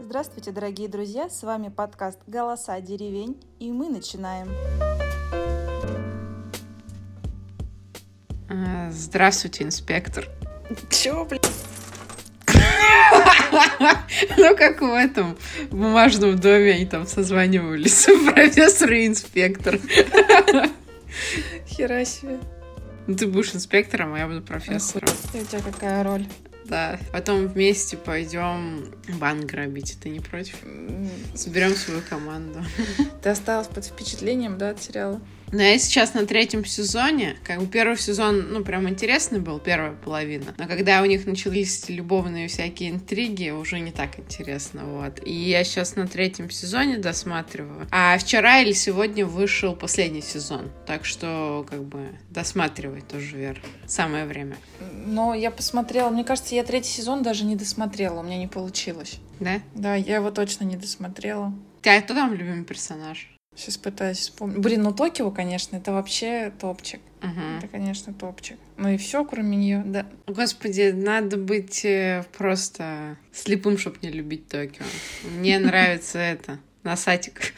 Здравствуйте, дорогие друзья! С вами подкаст «Голоса деревень» и мы начинаем. А, Здравствуйте, инспектор. Чё, блин? Ну, как в этом в бумажном доме они там созванивались. Профессор и инспектор. Хера себе. Ну, ты будешь инспектором, а я буду профессором. И у тебя какая роль? Да. Потом вместе пойдем банк грабить. Ты не против? Соберем свою команду. Ты осталась под впечатлением, да, от сериала? Но я сейчас на третьем сезоне. Как бы первый сезон, ну, прям интересный был, первая половина. Но когда у них начались любовные всякие интриги, уже не так интересно, вот. И я сейчас на третьем сезоне досматриваю. А вчера или сегодня вышел последний сезон. Так что, как бы, досматривать тоже, Вер. Самое время. Но я посмотрела, мне кажется, я третий сезон даже не досмотрела, у меня не получилось. Да? Да, я его точно не досмотрела. Тебя кто там любимый персонаж? Сейчас пытаюсь вспомнить. Блин, ну Токио, конечно, это вообще топчик. Угу. Это, конечно, топчик. Ну и все, кроме нее, да. Господи, надо быть э, просто слепым, чтобы не любить Токио. Мне нравится это. Носатик.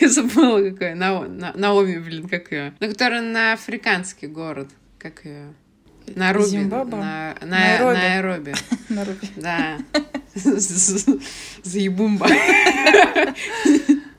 Я забыла, какой. На, на, Наоми, блин, как ее. Ну, которая на африканский город. Как ее? На Руби. Зимбабве? На, на, Найроби. на Найроби. Да. Заебумба.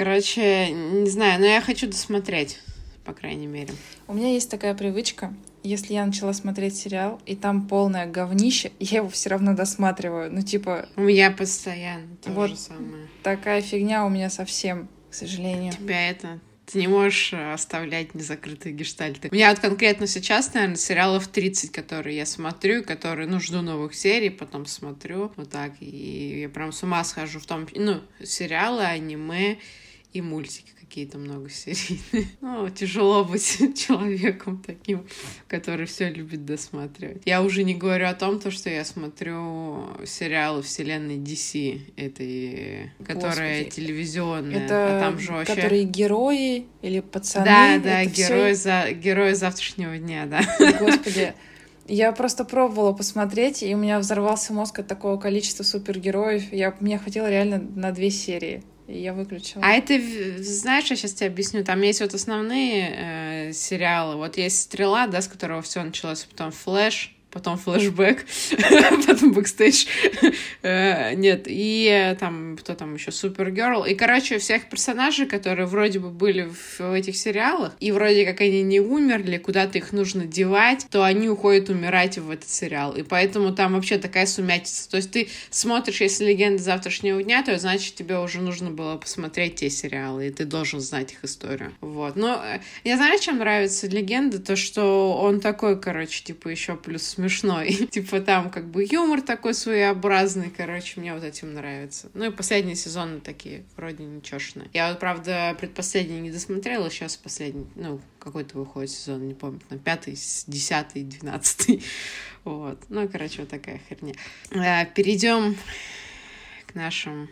Короче, не знаю, но я хочу досмотреть, по крайней мере. У меня есть такая привычка, если я начала смотреть сериал, и там полное говнище, я его все равно досматриваю. Ну, типа, У меня постоянно то Вот. же самое. такая фигня у меня совсем, к сожалению. тебя это... Ты не можешь э, оставлять незакрытые гештальты. У меня вот конкретно сейчас, наверное, сериалов 30, которые я смотрю, которые, ну, жду новых серий, потом смотрю, вот так, и я прям с ума схожу в том, ну, сериалы, аниме и мультики какие-то много серий. Ну, тяжело быть человеком таким, который все любит досматривать. Я уже не говорю о том, то, что я смотрю сериалы вселенной DC, этой, которая Господи. телевизионная, Это а там же вообще... которые герои или пацаны. Да, да, всё- герой, за... герой завтрашнего дня, да. Господи, я просто пробовала посмотреть, и у меня взорвался мозг от такого количества супергероев. Я, мне хватило реально на две серии, я выключила. А это, знаешь, я сейчас тебе объясню. Там есть вот основные э, сериалы. Вот есть «Стрела», да, с которого все началось, потом «Флэш», потом флешбэк, потом бэкстейдж. Э, Нет, и э, там, кто там еще, Supergirl. И, короче, всех персонажей, которые вроде бы были в этих сериалах, и вроде как они не умерли, куда-то их нужно девать, то они уходят умирать в этот сериал. И поэтому там вообще такая сумятица. То есть ты смотришь, если «Легенды завтрашнего дня», то значит тебе уже нужно было посмотреть те сериалы, и ты должен знать их историю. Вот. Но э, я знаю, чем нравится «Легенда», то, что он такой, короче, типа еще плюс смешной. типа там как бы юмор такой своеобразный, короче, мне вот этим нравится. Ну и последние сезоны такие вроде ничешные. Я вот, правда, предпоследний не досмотрела, сейчас последний, ну, какой-то выходит сезон, не помню, на пятый, десятый, двенадцатый. Вот. Ну, короче, вот такая херня. Э, Перейдем к нашим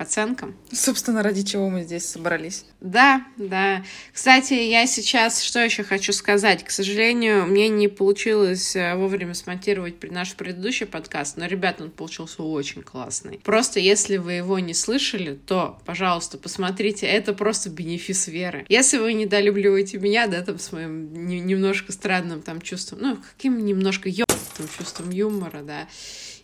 оценкам. Собственно, ради чего мы здесь собрались. Да, да. Кстати, я сейчас что еще хочу сказать? К сожалению, мне не получилось э, вовремя смонтировать наш предыдущий подкаст, но, ребят, он получился очень классный. Просто если вы его не слышали, то, пожалуйста, посмотрите. Это просто бенефис веры. Если вы недолюбливаете меня, да, там с моим не- немножко странным там чувством, ну, каким немножко ёбаным чувством юмора, да,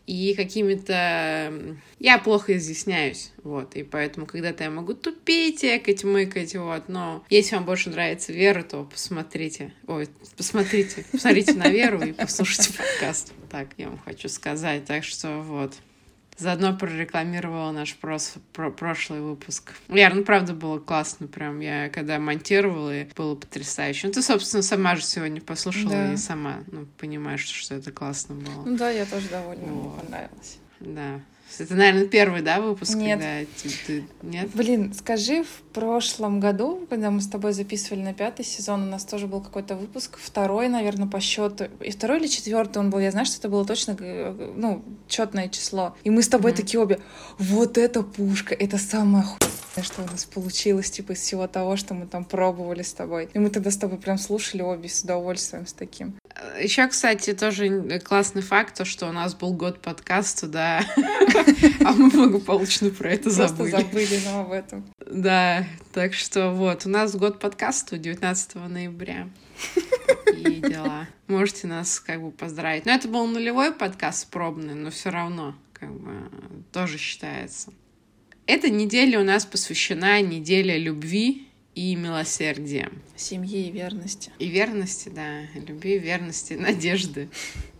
и какими-то... Я плохо изъясняюсь, вот, и поэтому когда-то я могу тупить, экать, мыкать, вот, но если вам больше нравится Вера, то посмотрите, ой, посмотрите, посмотрите на Веру и послушайте подкаст. Так, я вам хочу сказать, так что вот. Заодно прорекламировала наш прос- про- прошлый выпуск. Яр, ну правда было классно, прям я когда монтировала, и было потрясающе. Ну ты, собственно, сама же сегодня послушала Да. и сама, ну, понимаешь, что это классно было. Ну да, я тоже довольна, мне Вот. понравилось. Да. Это, наверное, первый, да, выпуск? Нет. Когда ты, Нет? Блин, скажи, в прошлом году, когда мы с тобой записывали на пятый сезон, у нас тоже был какой-то выпуск, второй, наверное, по счету. И второй или четвертый он был, я знаю, что это было точно, э, ну, четное число. И мы с тобой Мгм. такие обе, вот это пушка, это самое хуйное, что у нас получилось, типа, из всего того, что мы там пробовали с тобой. И мы тогда с тобой прям слушали обе с удовольствием, с таким. Еще, кстати, тоже классный факт, то, что у нас был год подкаста, да, а мы благополучно про это забыли. Просто забыли, но об этом. Да, так что вот, у нас год подкаста 19 ноября. И дела. Можете нас как бы поздравить. Но это был нулевой подкаст пробный, но все равно как бы тоже считается. Эта неделя у нас посвящена неделе любви и милосердия. Семьи и верности. И верности, да. Любви, верности, надежды.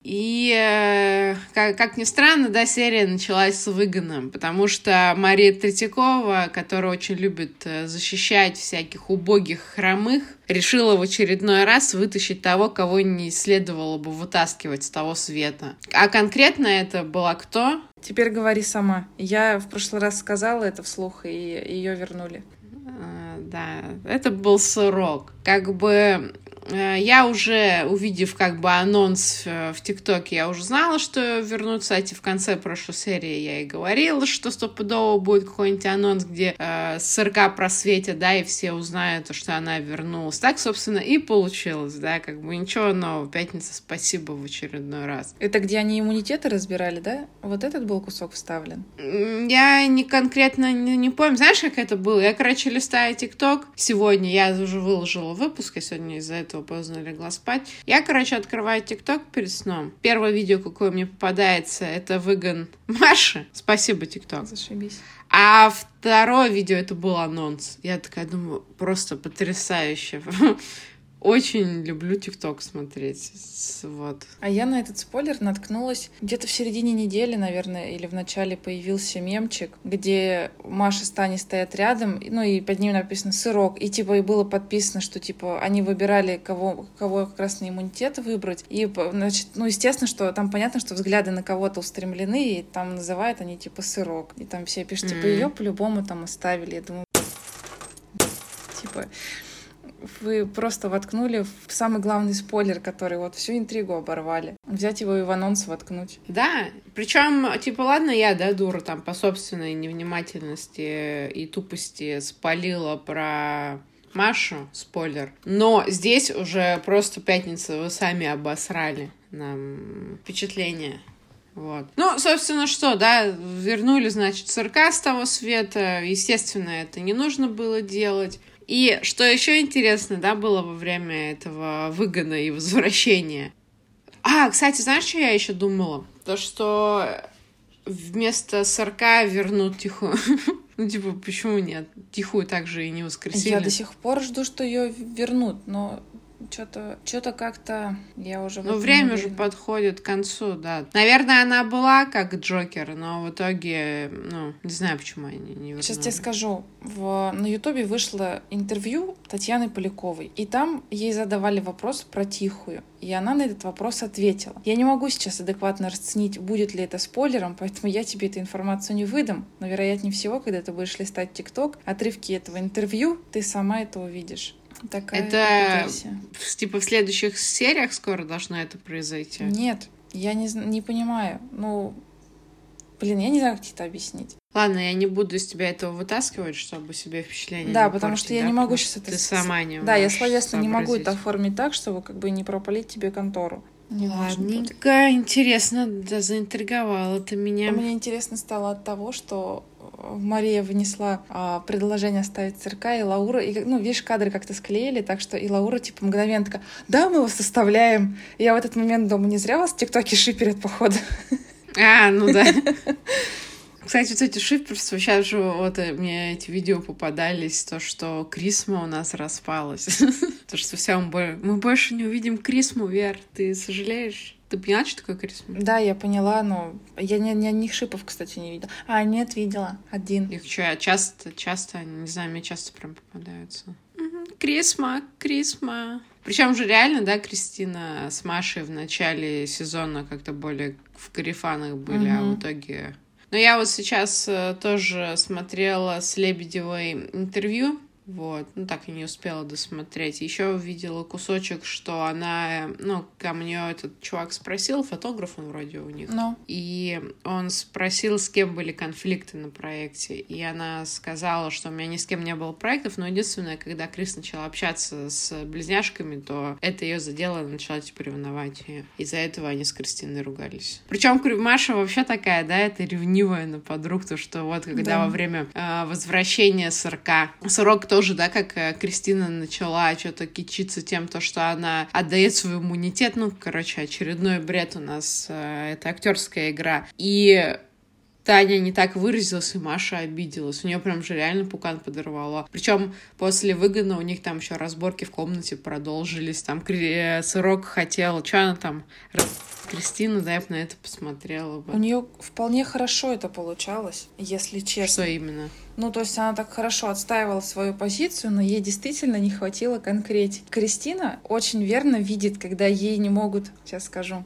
И, э, как, как ни странно, да, серия началась с выгоном, потому что Мария Третьякова, которая очень любит э, защищать всяких убогих хромых, решила в очередной раз вытащить того, кого не следовало бы вытаскивать с того света. А конкретно это была кто? Теперь говори сама. Я в прошлый раз сказала это вслух, и ее вернули. А, да, это был сырок. Как бы я уже, увидев как бы анонс э, в ТикТоке, я уже знала, что вернут. Кстати, в конце прошлой серии я и говорила, что стопудово будет какой-нибудь анонс, где э, сырка просветят, да, и все узнают, что она вернулась. Так, собственно, и получилось, да, как бы ничего нового. Пятница, спасибо в очередной раз. Это где они иммунитеты разбирали, да? Вот этот был кусок вставлен? Я не конкретно не, не помню. Знаешь, как это было? Я, короче, листаю ТикТок. Сегодня я уже выложила выпуск, я сегодня из-за этого поздно легла спать. Я, короче, открываю ТикТок перед сном. Первое видео, какое мне попадается, это выгон Маши. Спасибо, ТикТок. Зашибись. А второе видео это был анонс. Я такая думаю, просто потрясающе. Очень люблю ТикТок смотреть. Вот. А я на этот спойлер наткнулась где-то в середине недели, наверное, или в начале появился мемчик, где Маша с Таней стоят рядом, ну и под ним написано «сырок», и типа и было подписано, что типа они выбирали, кого, кого как раз на иммунитет выбрать, и, значит, ну, естественно, что там понятно, что взгляды на кого-то устремлены, и там называют они типа «сырок», и там все пишут, типа, ее по-любому там оставили, я думаю, типа, вы просто воткнули в самый главный спойлер, который вот всю интригу оборвали. Взять его и в анонс воткнуть. Да, причем, типа, ладно, я, да, дура, там, по собственной невнимательности и тупости спалила про Машу, спойлер. Но здесь уже просто пятница, вы сами обосрали нам впечатление. Вот. Ну, собственно, что, да, вернули, значит, сырка с того света. Естественно, это не нужно было делать. И что еще интересно, да, было во время этого выгона и возвращения. А, кстати, знаешь, что я еще думала? То, что вместо сорка вернут тихую. Ну, типа, почему нет? Тихую также и не воскресили. Я до сих пор жду, что ее вернут, но что-то что-то как-то я уже... Ну, время же подходит к концу, да. Наверное, она была как Джокер, но в итоге, ну, не знаю, почему они не вернули. Сейчас тебе скажу. В, на Ютубе вышло интервью Татьяны Поляковой, и там ей задавали вопрос про Тихую, и она на этот вопрос ответила. Я не могу сейчас адекватно расценить, будет ли это спойлером, поэтому я тебе эту информацию не выдам, но вероятнее всего, когда ты будешь листать ТикТок, отрывки этого интервью, ты сама это увидишь. Такая это типа в следующих сериях скоро должно это произойти? Нет, я не, не понимаю. Ну, блин, я не знаю, как это объяснить. Ладно, я не буду из тебя этого вытаскивать, чтобы себе впечатление Да, потому портить, что я да? не могу сейчас это... Ты сама не Да, я словесно не могу это оформить так, чтобы как бы не пропалить тебе контору. Не Ладненько, интересно, да, заинтриговала ты меня. Мне интересно стало от того, что Мария внесла а, предложение оставить цирка, и Лаура, и, ну, видишь, кадры как-то склеили, так что и Лаура, типа, мгновенно такая, да, мы его составляем. И я в этот момент думаю, не зря вас в ТикТоке шиперят, походу. А, ну да. Кстати, вот эти шиперства, сейчас же вот э, мне эти видео попадались, то, что Крисма у нас распалась. То, что все, мы больше не увидим Крисму, Вер, ты сожалеешь? Ты поняла, что такое крисмас? Да, я поняла, но я ни, ни одних шипов, кстати, не видела. А, нет, видела. Один. Их что, я часто, часто, не знаю, мне часто прям попадаются. Крисма, Крисма. Причем же реально, да, Кристина с Машей в начале сезона как-то более в карифанах были, угу. а в итоге... Но я вот сейчас э, тоже смотрела с Лебедевой интервью, Вот, ну так и не успела досмотреть. Еще увидела кусочек, что она, ну, ко мне этот чувак спросил, фотограф он вроде у них. Ну. И он спросил, с кем были конфликты на проекте. И она сказала, что у меня ни с кем не было проектов, но единственное, когда Крис начала общаться с близняшками, то это ее задело, она начала типа ревновать ее. Из-за этого они с Кристиной ругались. Причем Маша вообще такая, да, это ревнивая на подруг, то что вот когда Да. во время э, возвращения сырка, сырок тоже, да, как э, Кристина начала что-то кичиться тем, то, что она отдает свой иммунитет, ну, короче, очередной бред у нас, э, это актерская игра. И Таня не так выразилась, и Маша обиделась. У нее прям же реально пукан подорвало. Причем после выгона у них там еще разборки в комнате продолжились. Там Кри- Сырок хотел... Что она там? Раз- Кристину, да, я бы на это посмотрела бы. У нее вполне хорошо это получалось, если честно. Что именно? Ну, то есть она так хорошо отстаивала свою позицию, но ей действительно не хватило конкретики. Кристина очень верно видит, когда ей не могут, сейчас скажу,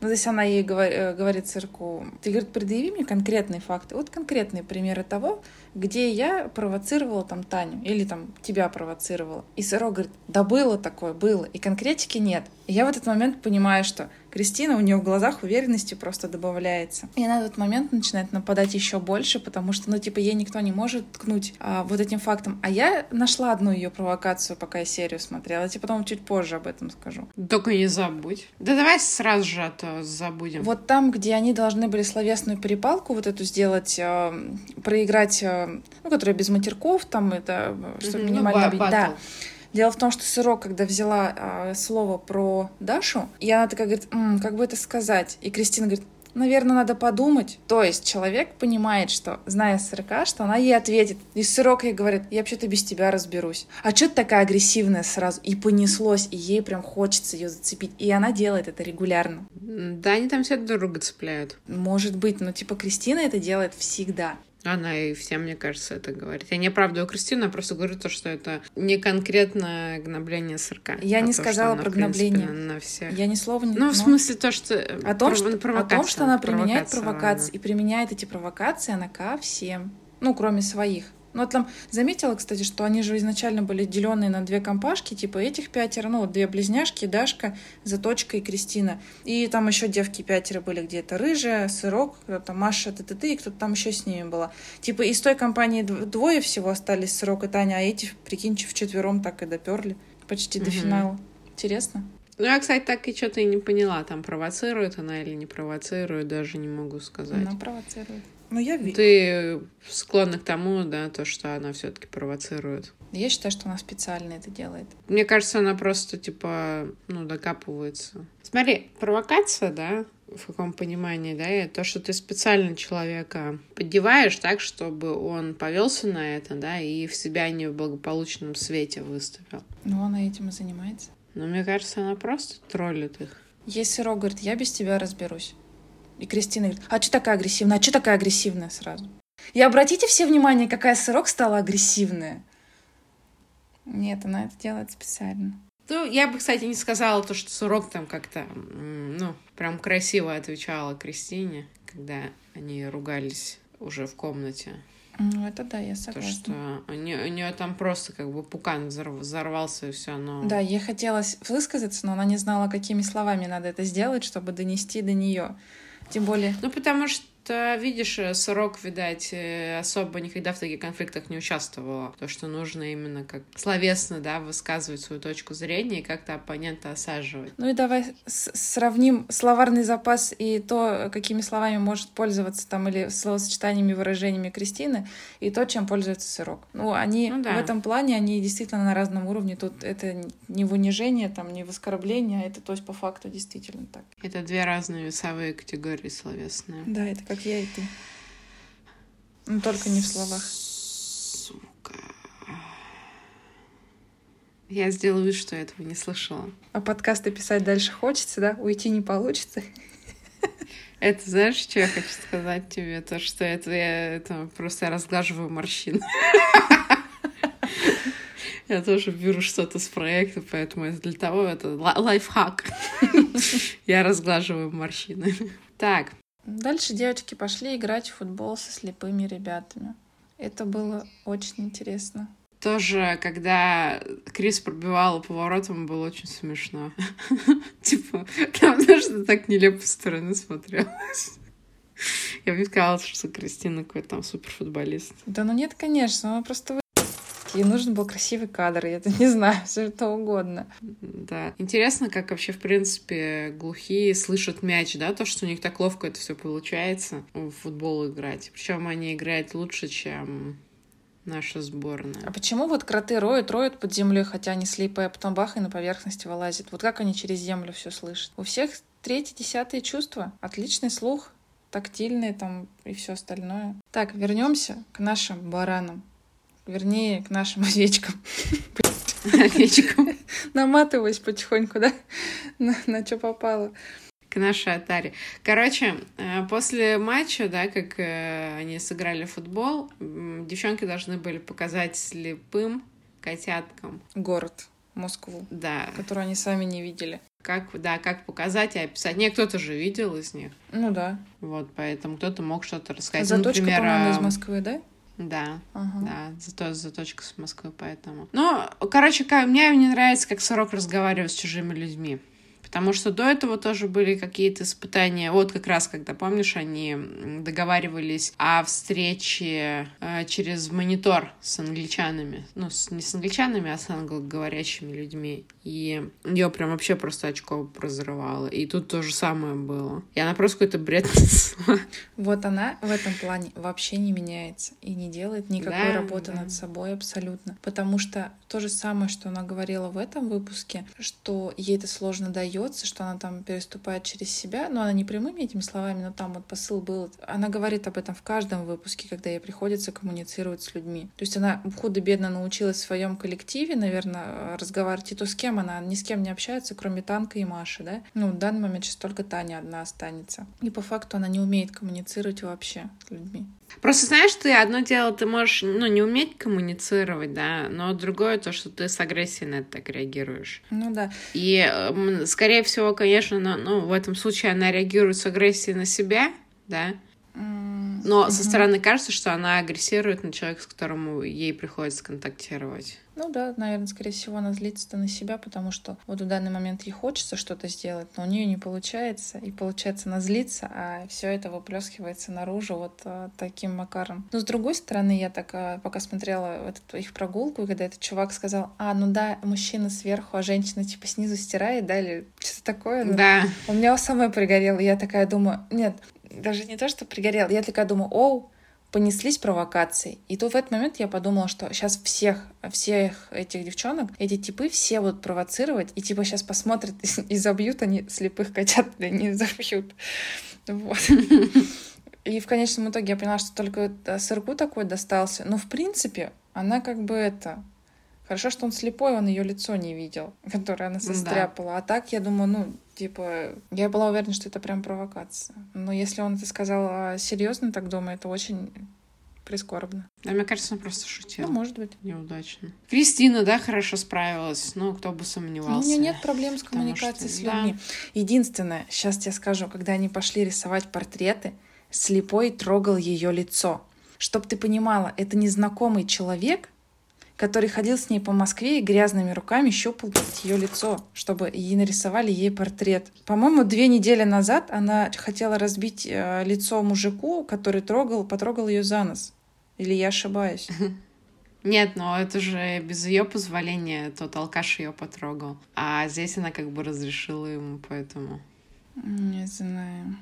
ну, то есть она ей э, говорит цирку, ты, говорит, предъяви мне конкретные факты. Вот конкретные примеры того, где я провоцировала там Таню или там тебя провоцировала. И Сырок говорит, да было такое, было. И конкретики нет. И я в этот момент понимаю, что Кристина, у нее в глазах уверенности просто добавляется. И она в этот момент начинает нападать еще больше, потому что, ну, типа, ей никто не может ткнуть а, вот этим фактом. А я нашла одну ее провокацию, пока я серию смотрела. Я тебе потом чуть позже об этом скажу. Только не забудь. Да давай сразу же, а то забудем. Вот там, где они должны были словесную перепалку вот эту сделать, э, проиграть, э, ну, которая без матерков, там это, чтобы ну, минимально ба- бить. Да. Дело в том, что Сырок, когда взяла а, слово про Дашу, и она такая говорит, «М, как бы это сказать? И Кристина говорит, наверное, надо подумать. То есть человек понимает, что, зная Сырка, что она ей ответит. И Сырок ей говорит, я вообще-то без тебя разберусь. А что ты такая агрессивная сразу? И понеслось, и ей прям хочется ее зацепить. И она делает это регулярно. Да, они там все друг друга цепляют. Может быть, но типа Кристина это делает всегда. Она и всем, мне кажется, это говорит. Я не оправдываю Кристину, я просто говорю то, что это не конкретно гнобление сырка. Я а не то, сказала она, про принципе, гнобление. На, на всех. Я ни слова не... Ну, в смысле то, что... О том, что, о том, что она применяет провокации. ладно. И применяет эти провокации она ко всем. Ну, кроме своих. Ну, вот там заметила, кстати, что они же изначально были деленные на две компашки, типа этих пятеро, ну, две близняшки, Дашка, Заточка и Кристина. И там еще девки пятеро были где-то, Рыжая, Сырок, кто-то Маша, т, т, т, и кто-то там еще с ними была. Типа из той компании дв- двое всего остались, Сырок и Таня, а эти, прикиньте, вчетвером так и доперли почти до Мгм. финала. Интересно. Ну, я, кстати, так и что-то и не поняла, там провоцирует она или не провоцирует, даже не могу сказать. Она провоцирует. Ну, я. Ты склонна к тому, да, то, что она все-таки провоцирует. Я считаю, что она специально это делает. Мне кажется, она просто, типа, ну, докапывается. Смотри, провокация, да, в каком понимании, да, и то, что ты специально человека поддеваешь так, чтобы он повелся на это, да, и в себя не в благополучном свете выставил. Ну, она этим и занимается. Но мне кажется, она просто троллит их. Сырок говорит, я без тебя разберусь. И Кристина говорит, а что такая агрессивная? А что такая агрессивная сразу? И обратите все внимание, какая Сырок стала агрессивная. Нет, она это делает специально. Ну, я бы, кстати, не сказала то, что Сурок там как-то, ну, прям красиво отвечала Кристине, когда они ругались уже в комнате. Ну, это да, я То, согласна. что у нее, у нее там просто как бы пукан взор- взорвался и все, но... Да, ей хотелось высказаться, но она не знала, какими словами надо это сделать, чтобы донести до нее. Тем более, Ну, потому что, видишь, э, Сорок, видать, э, особо никогда в таких конфликтах не участвовала. То, что нужно именно как словесно, да, высказывать свою точку зрения и как-то оппонента осаживать. Ну и давай сравним словарный запас и то, какими словами может пользоваться там или словосочетаниями, выражениями Кристины, и то, чем пользуется Сырок. Ну, они Ну да. в этом плане, они действительно на разном уровне. Тут это не в унижение, там, не в оскорбление, а это, то есть, по факту действительно так. Это две разные весовые категории словесные. Да, это как я и ты. Но только не в словах. Сука. Я сделаю вид, что я этого не слышала. А подкасты писать дальше хочется, да? Уйти не получится. Это знаешь, что я хочу сказать тебе? То, что это я это просто разглаживаю морщины. Я тоже беру что-то с проекта, поэтому это для того, это ла- лайфхак. Я разглаживаю морщины. Так, Дальше девочки пошли играть в футбол со слепыми ребятами. Это было очень интересно. Тоже, когда Крис пробивала поворотом, было очень смешно. Типа, там даже так нелепо со стороны смотрелось. Я бы не сказала, что Кристина какой-то там суперфутболист. Да ну нет, конечно, она просто Ей нужен был красивый кадр, я это не знаю, все что угодно. Да. Интересно, как вообще, в принципе, глухие слышат мяч, да, то, что у них так ловко это все получается в футбол играть. Причем они играют лучше, чем наша сборная. А почему вот кроты роют, роют под землей, хотя они слепые, а потом бах и на поверхности вылазит? Вот как они через землю все слышат? У всех третье, десятое чувство, отличный слух, тактильные там и все остальное. Так, вернемся к нашим баранам. Вернее, к нашим овечкам. Овечкам. Наматываюсь потихоньку, да? На, на что попало. К нашей Атаре. Короче, э, после матча, да, как э, они сыграли в футбол, девчонки должны были показать слепым котяткам. Город. Москву. Да. Которую они сами не видели. Как, да, как показать и описать. Не, кто-то же видел из них. Ну да. Вот, поэтому кто-то мог что-то рассказать. Заточка, ну, например, из Москвы, да? Да, ага. да, зато заточка с Москвы, поэтому. Ну, короче, мне не нравится, как Сорок разговаривает с чужими людьми. Потому что до этого тоже были какие-то испытания. Вот как раз, когда, помнишь, они договаривались о встрече э, через монитор с англичанами. Ну, с, не с англичанами, а с англоговорящими людьми. И ее прям вообще просто очко разрывало. И тут то же самое было. И она просто какой-то бред несла. Вот она в этом плане вообще не меняется и не делает никакой да, работы да. над собой абсолютно. Потому что то же самое, что она говорила в этом выпуске, что ей это сложно дает дается, что она там переступает через себя, но она не прямыми этими словами, но там вот посыл был. Она говорит об этом в каждом выпуске, когда ей приходится коммуницировать с людьми. То есть она худо-бедно научилась в своем коллективе, наверное, разговаривать. И то с кем она ни с кем не общается, кроме Танка и Маши, да? Ну, в данный момент сейчас только Таня одна останется. И по факту она не умеет коммуницировать вообще с людьми. Просто знаешь, ты одно дело, ты можешь, ну, не уметь коммуницировать, да, но другое то, что ты с агрессией на это так реагируешь. Ну да. И, скорее всего, конечно, ну, ну в этом случае она реагирует с агрессией на себя, да, но mm-hmm. со стороны кажется, что она агрессирует на человека, с которым ей приходится контактировать. Ну да, наверное, скорее всего, она злится на себя, потому что вот в данный момент ей хочется что-то сделать, но у нее не получается, и получается она злится, а все это выплескивается наружу вот а, таким макаром. Но с другой стороны, я так, а, пока смотрела эту их прогулку, и когда этот чувак сказал, а, ну да, мужчина сверху, а женщина типа снизу стирает, да, или что-то такое. Ну, да. У меня самое пригорело, я такая думаю, нет, даже не то, что пригорел, я такая думаю, оу, понеслись провокации. И тут в этот момент я подумала, что сейчас всех, всех этих девчонок, эти типы все будут провоцировать, и типа сейчас посмотрят и забьют они слепых котят, да не забьют. Вот. И в конечном итоге я поняла, что только сырку такой достался. Но в принципе она как бы это Хорошо, что он слепой, он ее лицо не видел, которое она состряпала. Да. А так, я думаю, ну, типа, я была уверена, что это прям провокация. Но если он это сказал а серьезно так дома, это очень прискорбно. Да, мне кажется, он просто шутил. Ну, может быть. Неудачно. Кристина, да, хорошо справилась. Ну, кто бы сомневался. У нее нет проблем с коммуникацией что, с людьми. Да. Единственное, сейчас тебе скажу, когда они пошли рисовать портреты, слепой трогал ее лицо. Чтоб ты понимала, это незнакомый человек, который ходил с ней по Москве и грязными руками щупал ее лицо, чтобы ей нарисовали ей портрет. По-моему, две недели назад она хотела разбить э, лицо мужику, который трогал, потрогал ее за нос. Или я ошибаюсь? Нет, но это же без ее позволения тот алкаш ее потрогал. А здесь она как бы разрешила ему, поэтому. Не знаю.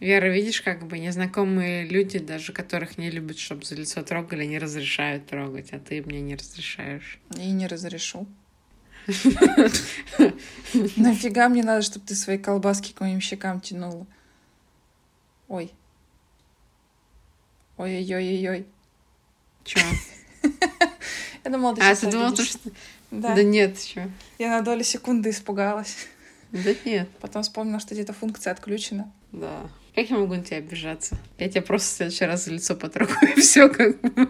Вера, видишь, как бы незнакомые люди, даже которых не любят, чтобы за лицо трогали, не разрешают трогать, а ты мне не разрешаешь. И не разрешу. Нафига мне надо, чтобы ты свои колбаски к моим щекам тянула? Ой. Ой-ой-ой-ой. Чё? Я думала, ты А, ты думала, что... Да. Да нет, чё? Я на долю секунды испугалась. Да нет. Потом вспомнила, что где-то функция отключена. Да. Как я могу на тебя обижаться? Я тебя просто в следующий раз за лицо потрогаю, и все как бы,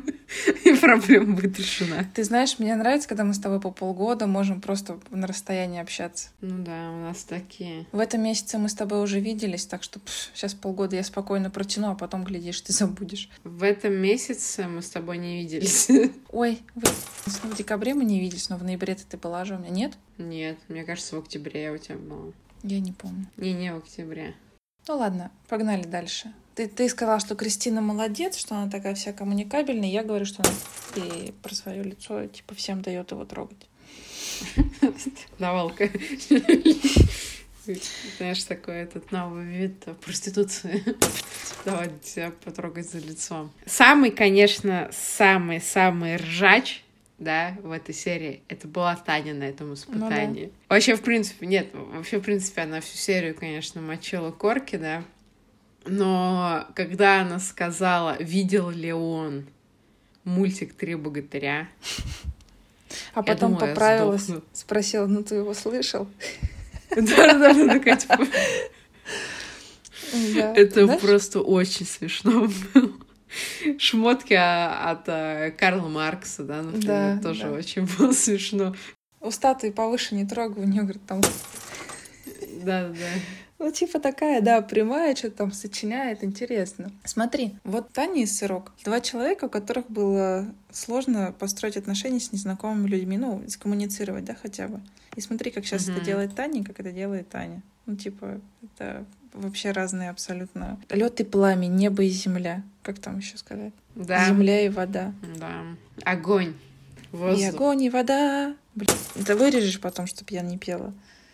и проблема будет решена. Ты знаешь, мне нравится, когда мы с тобой по полгода можем просто на расстоянии общаться. Ну да, у нас такие. В этом месяце мы с тобой уже виделись, так что пф, сейчас полгода я спокойно протяну, а потом, глядишь, ты забудешь. В этом месяце мы с тобой не виделись. Ой, вы... в декабре мы не виделись, но в ноябре-то ты была же у меня, нет? Нет, мне кажется, в октябре я у тебя была. Я не помню. Не, не в октябре. Ну ладно, погнали дальше. Ты, ты сказала, что Кристина молодец, что она такая вся коммуникабельная. Я говорю, что она и про свое лицо типа всем дает его трогать. Давалка. Знаешь, такой этот новый вид проституции. Давай тебя потрогать за лицом. Самый, конечно, самый-самый ржач да, в этой серии, это была Таня на этом испытании. Ну, да. Вообще, в принципе, нет, вообще, в принципе, она всю серию, конечно, мочила корки, да, но когда она сказала, видел ли он мультик «Три богатыря», а потом думала, поправилась, спросила, ну ты его слышал? Да-да-да, такая, типа... Это просто очень смешно было шмотки от э, Карла Маркса, да, например, да, тоже да. очень было смешно. У статуи повыше не трогай, у нее, говорит, там... Да, да. Ну, типа такая, да, прямая, что-то там сочиняет, интересно. Смотри, вот Таня и Сырок. Два человека, у которых было сложно построить отношения с незнакомыми людьми, ну, скоммуницировать, да, хотя бы. И смотри, как сейчас mm-hmm. это делает Таня, как это делает Таня. Ну, типа, это вообще разные абсолютно. Лед и пламя, небо и земля. Как там еще сказать? Да. Земля и вода. Да. Огонь. Воздух. И огонь, и вода. Блин, это вырежешь потом, чтобы я не пела.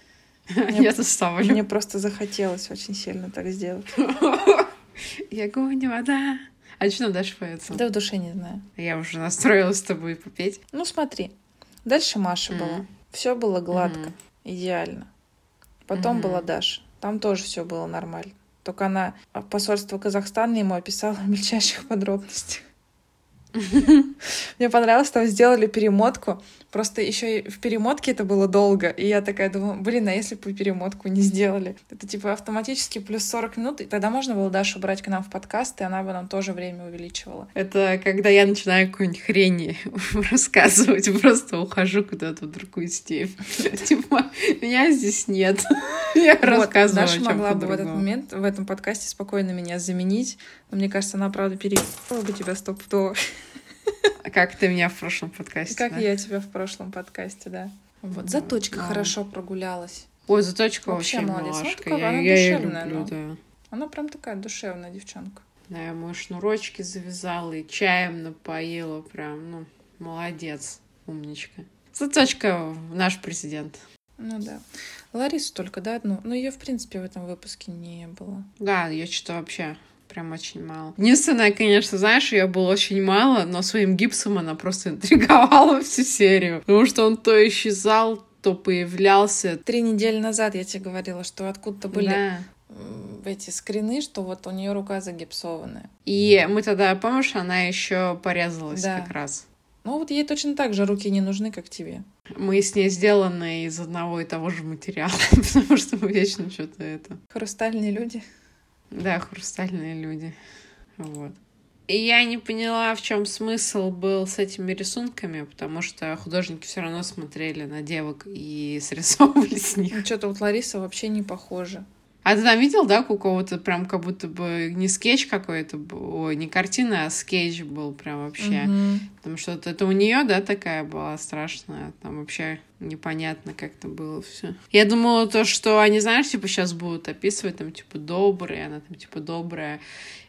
Я это ставлю. Мне просто захотелось очень сильно так сделать. И огонь, и вода. А что дальше поется? Да в душе не знаю. Я уже настроилась с тобой попеть. Ну смотри. Дальше Маша была. Все было гладко, идеально. Потом была Даша. Там тоже все было нормально. Только она посольство Казахстана ему описала в мельчайших подробностях. Мне понравилось, там сделали перемотку. Просто еще и в перемотке это было долго. И я такая думаю, блин, а если бы перемотку не сделали? Это типа автоматически плюс 40 минут. И тогда можно было Дашу брать к нам в подкаст, и она бы нам тоже время увеличивала. Это когда я начинаю какую-нибудь хрень рассказывать, просто ухожу куда-то в другую степь. Типа, меня здесь нет. Я рассказываю Даша могла бы в этот момент, в этом подкасте спокойно меня заменить. Но мне кажется, она, правда, переебала бы тебя стопудово. Как ты меня в прошлом подкасте. Как да? я тебя в прошлом подкасте, да. Вот. Заточка да. хорошо прогулялась. Ой, заточка вообще, вообще молодец. Ну, такая, я, она я душевная, люблю, но... да. Она прям такая душевная девчонка. Да, я мою шнурочки завязала и чаем напоила. Прям, ну, молодец, умничка. Заточка наш президент. Ну да. Ларису только, да, одну. Но ее, в принципе, в этом выпуске не было. Да, ее что-то вообще прям очень мало. Единственное, конечно, знаешь, ее было очень мало, но своим гипсом она просто интриговала всю серию. Потому что он то исчезал, то появлялся. Три недели назад я тебе говорила, что откуда-то были да. эти скрины, что вот у нее рука загипсованная. И мы тогда, помнишь, она еще порезалась да. как раз. Ну вот ей точно так же руки не нужны, как тебе. Мы с ней сделаны из одного и того же материала, потому что мы вечно что-то это... Хрустальные люди. Да, хрустальные люди. Вот. И я не поняла, в чем смысл был с этими рисунками, потому что художники все равно смотрели на девок и срисовывали с них. Ну, что-то вот Лариса вообще не похожа. А ты там видел, да, у кого-то прям как будто бы не скетч какой-то ой, не картина, а скетч был прям вообще. Угу. Потому что это у нее, да, такая была страшная. Там вообще непонятно, как это было все. Я думала то, что они, знаешь, типа сейчас будут описывать там типа добрые, она там типа добрая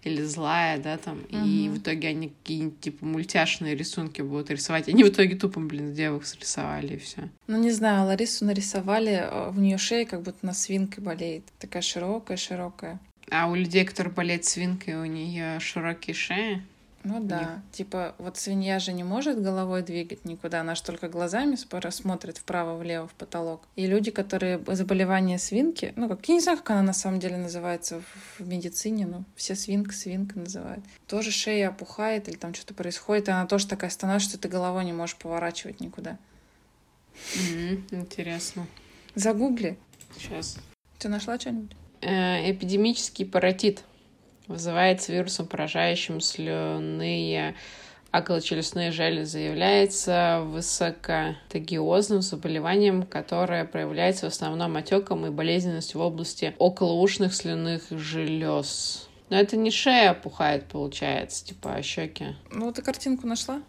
или злая, да, там, угу. и в итоге они какие-нибудь типа мультяшные рисунки будут рисовать. Они в итоге тупо, блин, девок срисовали и все. Ну не знаю, Ларису нарисовали, в нее шея как будто на свинкой болеет, такая широкая, широкая. А у людей, которые болеют свинкой, у нее широкие шеи. Ну да, них. типа вот свинья же не может головой двигать никуда, она же только глазами смотрит вправо-влево в потолок. И люди, которые заболевания свинки, ну как, я не знаю, как она на самом деле называется в, медицине, но все свинка, свинка называют. Тоже шея опухает или там что-то происходит, и она тоже такая становится, что ты головой не можешь поворачивать никуда. Mm-hmm, интересно. Загугли. Сейчас. Ты нашла что-нибудь? Э, эпидемический паротит. Вызывается вирусом, поражающим слюнные околочелюстные железы является высокотагиозным заболеванием, которое проявляется в основном отеком и болезненностью в области околоушных слюнных желез. Но это не шея опухает, получается, типа а щеки. Ну, ты картинку нашла?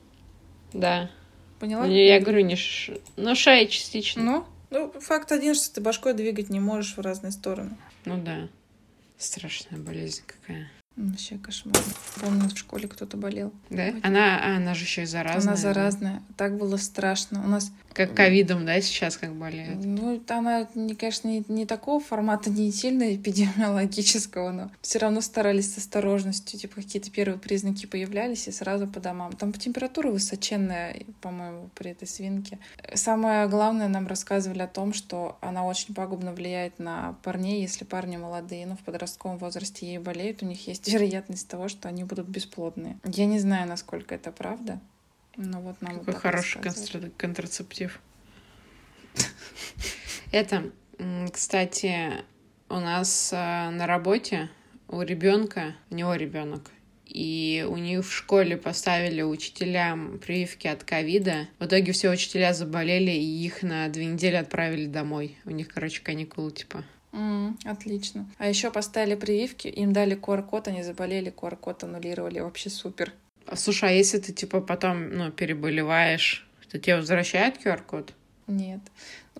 Да. Поняла? Я, я говорю, не ш... но шея частично. Ну, ну, факт один, что ты башкой двигать не можешь в разные стороны. Ну да. Страшная болезнь какая. Вообще кошмар. Помню, в школе кто-то болел. Да? Она, а, она же еще и заразная. Она заразная. Так было страшно. У нас... Как ковидом, да, сейчас как болеет? Ну, она, не, конечно, не, не такого формата, не сильно эпидемиологического, но все равно старались с осторожностью. Типа какие-то первые признаки появлялись и сразу по домам. Там температура высоченная, по-моему, при этой свинке. Самое главное, нам рассказывали о том, что она очень пагубно влияет на парней, если парни молодые, но в подростковом возрасте ей болеют, у них есть вероятность того, что они будут бесплодные. Я не знаю, насколько это правда. Ну вот нам Какой вот хороший контра- контрацептив. Это, кстати, у нас а, на работе у ребенка, у него ребенок, и у них в школе поставили учителям прививки от ковида. В итоге все учителя заболели, и их на две недели отправили домой. У них, короче, каникулы типа. Mm, отлично. А еще поставили прививки, им дали QR-код, они заболели, QR-код аннулировали. Вообще супер. Слушай, а если ты типа потом, ну, переболеваешь, то тебе возвращают QR-код? Нет.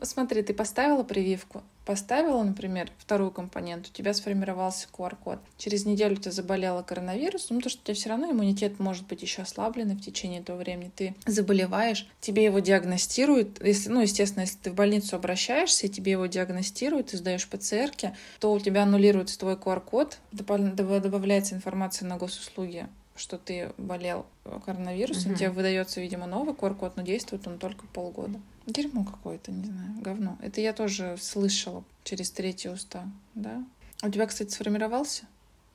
Смотри, ты поставила прививку, поставила, например, вторую компоненту, у тебя сформировался QR-код. Через неделю ты заболела коронавирусом, ну, то, что у тебя все равно иммунитет может быть еще ослабленный в течение этого времени. Ты заболеваешь, тебе его диагностируют. Если, ну, естественно, если ты в больницу обращаешься, и тебе его диагностируют, ты сдаешь ПЦР, то у тебя аннулируется твой QR-код, добавляется информация на госуслуги что ты болел коронавирусом, угу. тебе выдается, видимо, новый QR-код, но действует он только полгода. Дерьмо какое-то, не знаю, говно. Это я тоже слышала через третьи уста, да? У тебя, кстати, сформировался?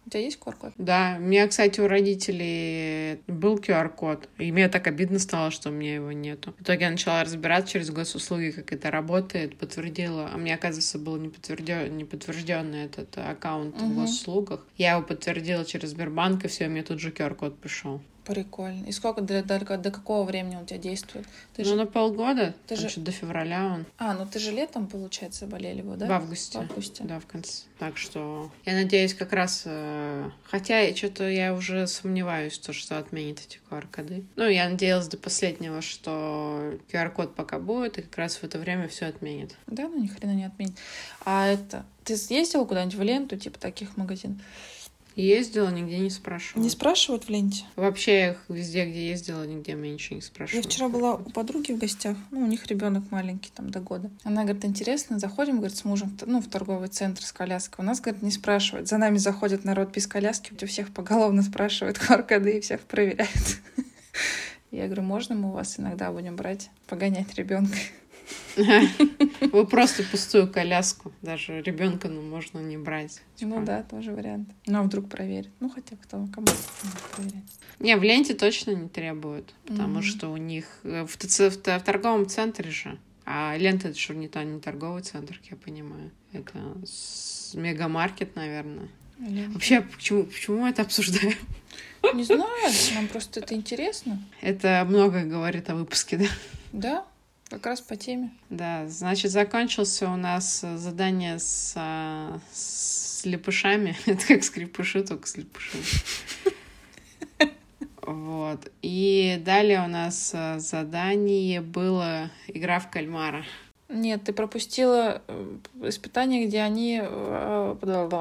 У тебя есть QR-код? Да, у меня, кстати, у родителей был QR-код, и мне так обидно стало, что у меня его нету. В итоге я начала разбираться через госуслуги, как это работает, подтвердила, а мне, оказывается, был не, подтвержден, не подтвержденный этот аккаунт угу. в госуслугах. Я его подтвердила через Сбербанк, и все, мне тут же QR-код пришел. Прикольно. И сколько до, до, до какого времени он у тебя действует? Ты ну, же... на полгода. Ты же... до февраля он. А, ну ты же летом, получается, болели вы, да? В августе. В августе. Да, в конце. Так что я надеюсь, как раз... Э... Хотя что-то я уже сомневаюсь, то, что отменит эти QR-коды. Ну, я надеялась до последнего, что QR-код пока будет, и как раз в это время все отменит. Да, ну ни хрена не отменит. А это... Ты съездила куда-нибудь в ленту, типа таких магазинов? Ездила, нигде не спрашивала. Не спрашивают в ленте? Вообще, я везде, где ездила, нигде меня ничего не спрашивают. Я вчера была у подруги в гостях, ну, у них ребенок маленький, там, до года. Она говорит, интересно, заходим, говорит, с мужем, ну, в торговый центр с коляской. У нас, говорит, не спрашивают. За нами заходит народ без коляски, у всех поголовно спрашивают QR-коды и всех проверяют. Я говорю, можно мы у вас иногда будем брать, погонять ребенка? Вы просто пустую коляску. Даже ребенка ну, можно не брать. Ну да, тоже вариант. Ну а вдруг проверят. Ну хотя кто, кому проверять. Не, в ленте точно не требуют, потому что у них э, в, в, торговом центре же. А лента это что не, не торговый центр, я понимаю. Это мегамаркет, наверное. Лента. Вообще, почему, почему мы это обсуждаем? Не знаю, нам просто это интересно. Это много говорит о выпуске, да? Да, как раз по теме. Да, значит, закончился у нас задание с, а, с лепышами. Это как скрипыши, только с лепышами. Вот. И далее у нас а, задание было игра в кальмара. Нет, ты пропустила э, испытание, где они э,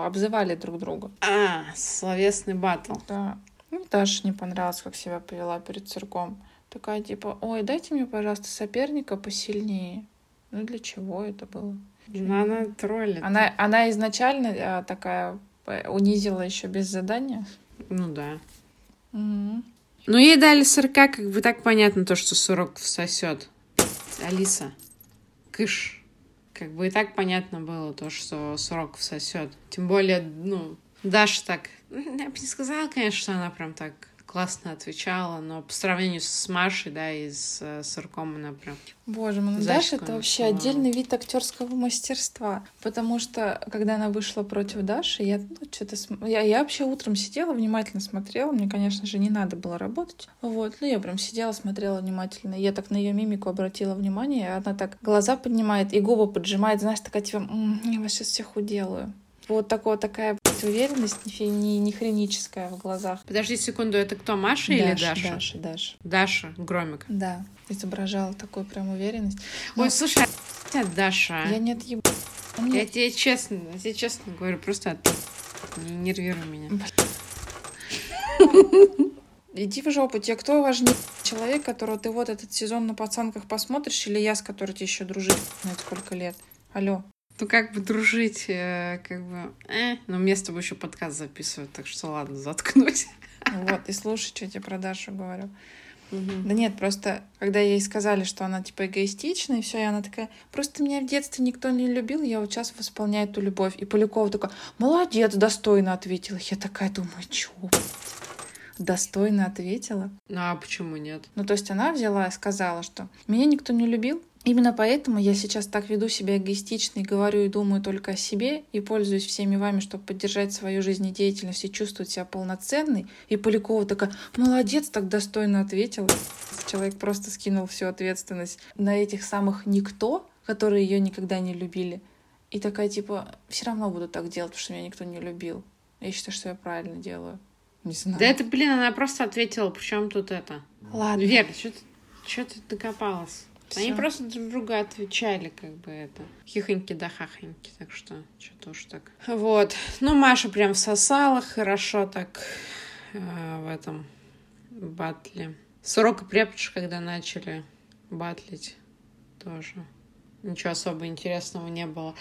обзывали друг друга. А, словесный батл. Да. Ну, Даша не понравилось, как себя повела перед цирком. Такая типа, ой, дайте мне, пожалуйста, соперника посильнее. Ну для чего это было? Ну, она троллит. Она, она изначально а, такая э, унизила еще без задания. Ну да. Угу. Ну ей дали сырка, как бы так понятно то, что сырок всосет. Алиса, кыш. Как бы и так понятно было то, что срок всосет. Тем более, ну, Даша так... Я бы не сказала, конечно, что она прям так классно отвечала, но по сравнению с Машей, да, и с э, Сырком она прям... Боже мой, ну Даша это вообще слова. отдельный вид актерского мастерства, потому что когда она вышла против Даши, я ну, что-то см... я, я вообще утром сидела, внимательно смотрела, мне, конечно же, не надо было работать, вот, ну я прям сидела, смотрела внимательно, я так на ее мимику обратила внимание, и она так глаза поднимает и губы поджимает, знаешь, такая типа, я вас сейчас всех уделаю. Вот такого, такая уверенность не, не, не хроническая в глазах. Подожди секунду, это кто, Маша Даша, или Даша? Даша, Даша. Даша Громик. Да, изображала такую прям уверенность. Но... Ой, слушай, а Даша. Я не отъеб... Я тебе честно, я тебе честно говорю, просто от... не нервируй меня. Иди в жопу, тебе кто важнее? Человек, которого ты вот этот сезон на пацанках посмотришь, или я, с которой ты еще дружишь на сколько лет? Алло. Ну, как бы дружить, э, как бы... Э, но мне с тобой еще подкаст записывают, так что ладно, заткнуть. Вот, и слушай, что я тебе про Дашу говорю. Угу. Да нет, просто когда ей сказали, что она типа эгоистичная, и все, и она такая, просто меня в детстве никто не любил, я вот сейчас восполняю эту любовь. И Полякова такая, молодец, достойно ответила. Я такая думаю, чё, достойно ответила. Ну а почему нет? Ну то есть она взяла и сказала, что меня никто не любил, Именно поэтому я сейчас так веду себя эгоистично и говорю и думаю только о себе и пользуюсь всеми вами, чтобы поддержать свою жизнедеятельность и чувствовать себя полноценной. И Полякова такая, молодец, так достойно ответила. Человек просто скинул всю ответственность на этих самых никто, которые ее никогда не любили. И такая типа, все равно буду так делать, потому что меня никто не любил. Я считаю, что я правильно делаю. Не знаю. Да это, блин, она просто ответила, причем тут это. Ладно. Вер, что ты, что ты докопалась? Всё. Они просто друг друга отвечали, как бы это. Хихоньки да хахоньки, так что что-то уж так. Вот. Ну, Маша прям всосала хорошо так э, в этом батле. Сорок и Преподж, когда начали батлить, тоже ничего особо интересного не было.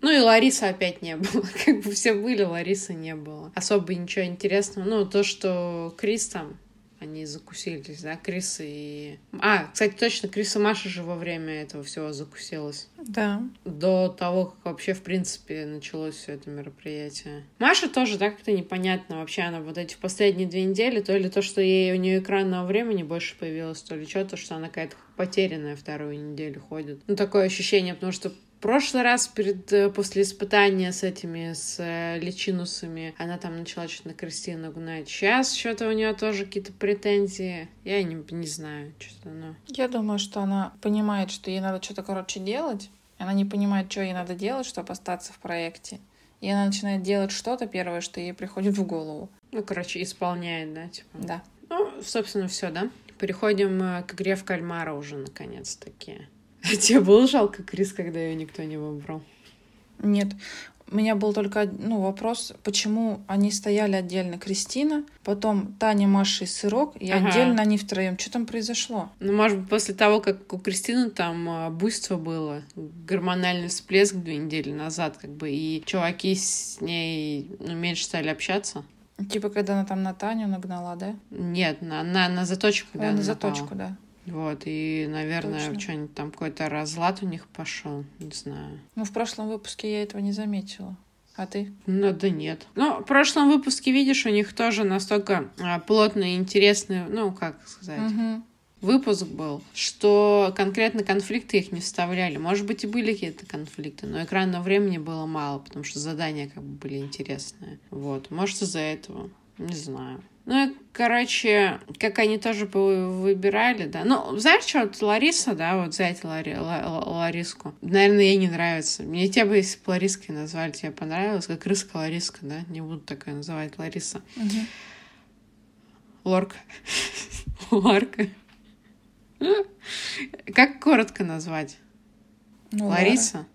Ну и Лариса опять не было. Как бы все были, Ларисы не было. Особо ничего интересного. Ну, то, что Крис там они закусились, да, Крис и... А, кстати, точно, Крис и Маша же во время этого всего закусилась. Да. До того, как вообще, в принципе, началось все это мероприятие. Маша тоже, да, как-то непонятно вообще, она вот эти последние две недели, то ли то, что ей у нее экранного времени больше появилось, то ли что-то, что она какая-то потерянная вторую неделю ходит. Ну, такое ощущение, потому что прошлый раз перед, э, после испытания с этими, с э, личинусами, она там начала что-то на Кристину гнать. Сейчас что-то у нее тоже какие-то претензии. Я не, не знаю, что-то оно. Я думаю, что она понимает, что ей надо что-то, короче, делать. Она не понимает, что ей надо делать, чтобы остаться в проекте. И она начинает делать что-то первое, что ей приходит в голову. Ну, короче, исполняет, да, типа. Да. Ну, собственно, все, да. Переходим э, к игре в кальмара уже, наконец-таки. Тебе было жалко Крис, когда ее никто не выбрал? Нет. У меня был только ну, вопрос, почему они стояли отдельно Кристина, потом Таня, Маша и Сырок, и ага. отдельно они втроем. Что там произошло? Ну, может быть, после того, как у Кристины там а, буйство было, гормональный всплеск две недели назад, как бы, и чуваки с ней ну, меньше стали общаться. Типа, когда она там на Таню нагнала, да? Нет, на, на, на заточку. О, на заточку, да. Вот, и, наверное, что-нибудь там какой-то разлад у них пошел, не знаю. Ну, в прошлом выпуске я этого не заметила. А ты? Ну, да нет. Ну, в прошлом выпуске, видишь, у них тоже настолько а, плотный и интересный, ну, как сказать, угу. выпуск был, что конкретно конфликты их не вставляли. Может быть, и были какие-то конфликты, но экранного времени было мало, потому что задания как бы были интересные. Вот, может, из-за этого. Не знаю. Ну и, короче, как они тоже выбирали, да. Ну, знаешь, что, вот Лариса, да, вот взять Лари, Лариску. Наверное, ей не нравится. Мне тебя бы, если бы Лариской назвали, тебе понравилось, как Рыска Лариска, да? Не буду такая называть Лариса. Угу. Лорка. Ларка. Как коротко назвать? Ну, Лариса?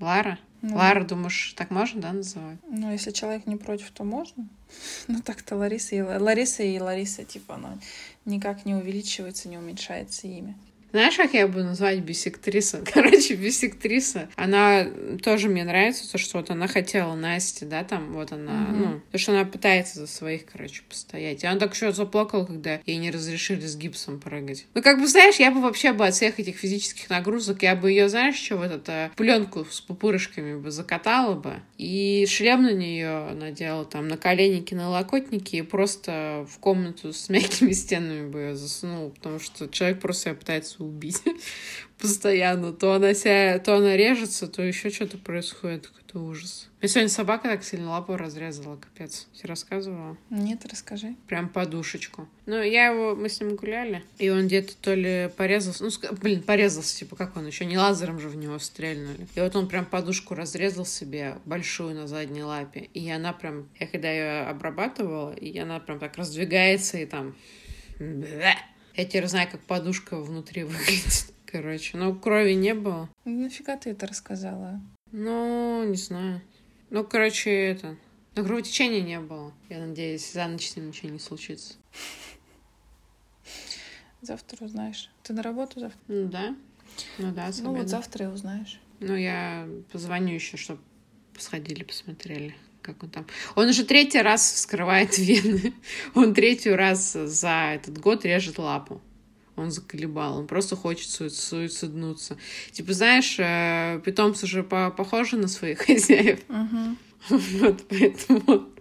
Лара? Лара? Ну, Лара, думаешь, так можно, да, называть? Ну, если человек не против, то можно. Ну, так-то Лариса и Лариса и Лариса, типа, оно никак не увеличивается, не уменьшается имя. Знаешь, как я буду назвать бисектриса? Короче, бисектриса. Она тоже мне нравится, то, что вот она хотела Насте, да, там, вот она, Мгм. ну, то, что она пытается за своих, короче, постоять. И она так еще заплакала, когда ей не разрешили с гипсом прыгать. Ну, как бы, знаешь, я бы вообще бы от всех этих физических нагрузок, я бы ее, знаешь, что, вот это, пленку с пупырышками бы закатала бы, и шлем на нее надела, там, на коленники, на локотники, и просто в комнату с мягкими стенами бы ее засунула, потому что человек просто себя пытается убить постоянно. То она себя, то она режется, то еще что-то происходит, какой-то ужас. Мне сегодня собака так сильно лапу разрезала, капец. Тебе рассказывала? Нет, расскажи. Прям подушечку. Ну, я его, мы с ним гуляли, и он где-то то ли порезался, ну, блин, порезался, типа, как он, еще не лазером же в него стрельнули. И вот он прям подушку разрезал себе, большую на задней лапе, и она прям, я когда ее обрабатывала, и она прям так раздвигается, и там... Я теперь знаю, как подушка внутри выглядит. Короче, ну, крови не было. Ну, нафига ты это рассказала? Ну, не знаю. Ну, короче, это... Но кровотечения не было. Я надеюсь, за ночь с ним ничего не случится. Завтра узнаешь. Ты на работу завтра? Ну да. Ну да, с Ну вот завтра и узнаешь. Ну, я позвоню еще, чтобы сходили, посмотрели, как он там. Он уже третий раз вскрывает вены. Он третий раз за этот год режет лапу. Он заколебал, он просто хочет суи- суициднуться. Типа, знаешь, э, питомцы же по- похожи на своих хозяев. Угу. Вот, поэтому...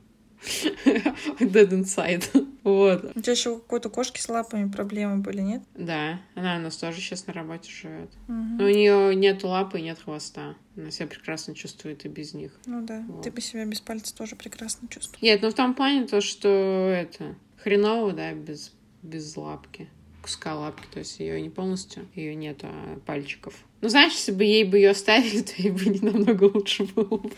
Dead inside. Вот. У тебя еще у какой-то кошки с лапами проблемы были, нет? Да, она у нас тоже сейчас на работе живет. Мгм. Но у нее нет лапы и нет хвоста. Она себя прекрасно чувствует и без них. Ну да, Вот. ты бы себя без пальца тоже прекрасно чувствовал. Нет, ну в том плане то, что это хреново, да, без, без лапки. Куска лапки, то есть ее не полностью, ее нет а пальчиков. Ну, знаешь, если бы ей бы ее оставили, то ей бы не намного лучше было. бы.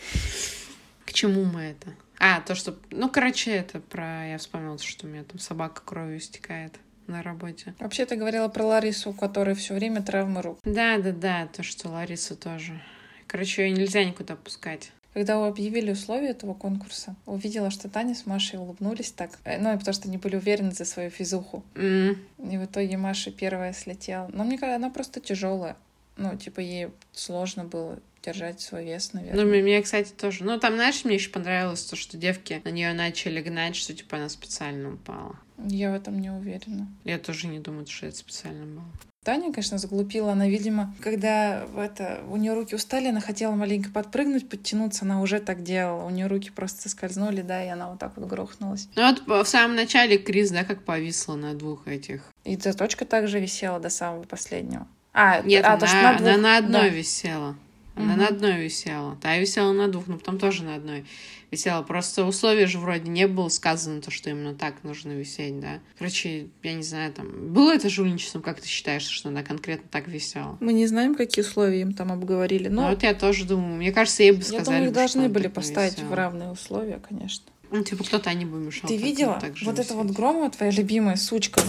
К чему мы это? А, то, что... Ну, короче, это про... Я вспомнила, что у меня там собака кровью стекает на работе. Вообще ты говорила про Ларису, у которой все время травмы рук. Да, да, да, то, что Лариса тоже. Короче, ее нельзя никуда пускать. Когда объявили условия этого конкурса, увидела, что Таня с Машей улыбнулись так. Э, Ну, и потому что они были уверены за свою физуху. М, И в итоге Маша первая слетела. Но мне кажется, она просто тяжелая. Ну, типа, ей сложно было держать свой вес, наверное. Ну, мне, кстати, тоже. Ну, там, знаешь, мне еще понравилось то, что девки на нее начали гнать, что, типа, она специально упала. Я в этом не уверена. Я тоже не думаю, что это специально было. Таня, конечно, заглупила. Она, видимо, когда это, у нее руки устали, она хотела маленько подпрыгнуть, подтянуться, она уже так делала. У нее руки просто скользнули, да, и она вот так вот грохнулась. Ну, вот в самом начале Крис, да, как повисла на двух этих. И заточка также висела до самого последнего. А, Нет, а, она, то, что на она двух, на одной да. висела. Она Мгм. на одной висела. Та висела на двух, но потом тоже на одной висела. Просто условия же вроде не было сказано, то, что именно так нужно висеть, да. Короче, я не знаю, там... Было это жульничеством, как ты считаешь, что она конкретно так висела? Мы не знаем, какие условия им там обговорили, Ну, но вот я тоже думаю. Мне кажется, ей бы сказали, я думаю, их должны были поставить висела. в равные условия, конечно. Ну, типа, кто-то не бы мешал. Ты видела? вот висеть. эта вот Громова, твоя любимая сучка,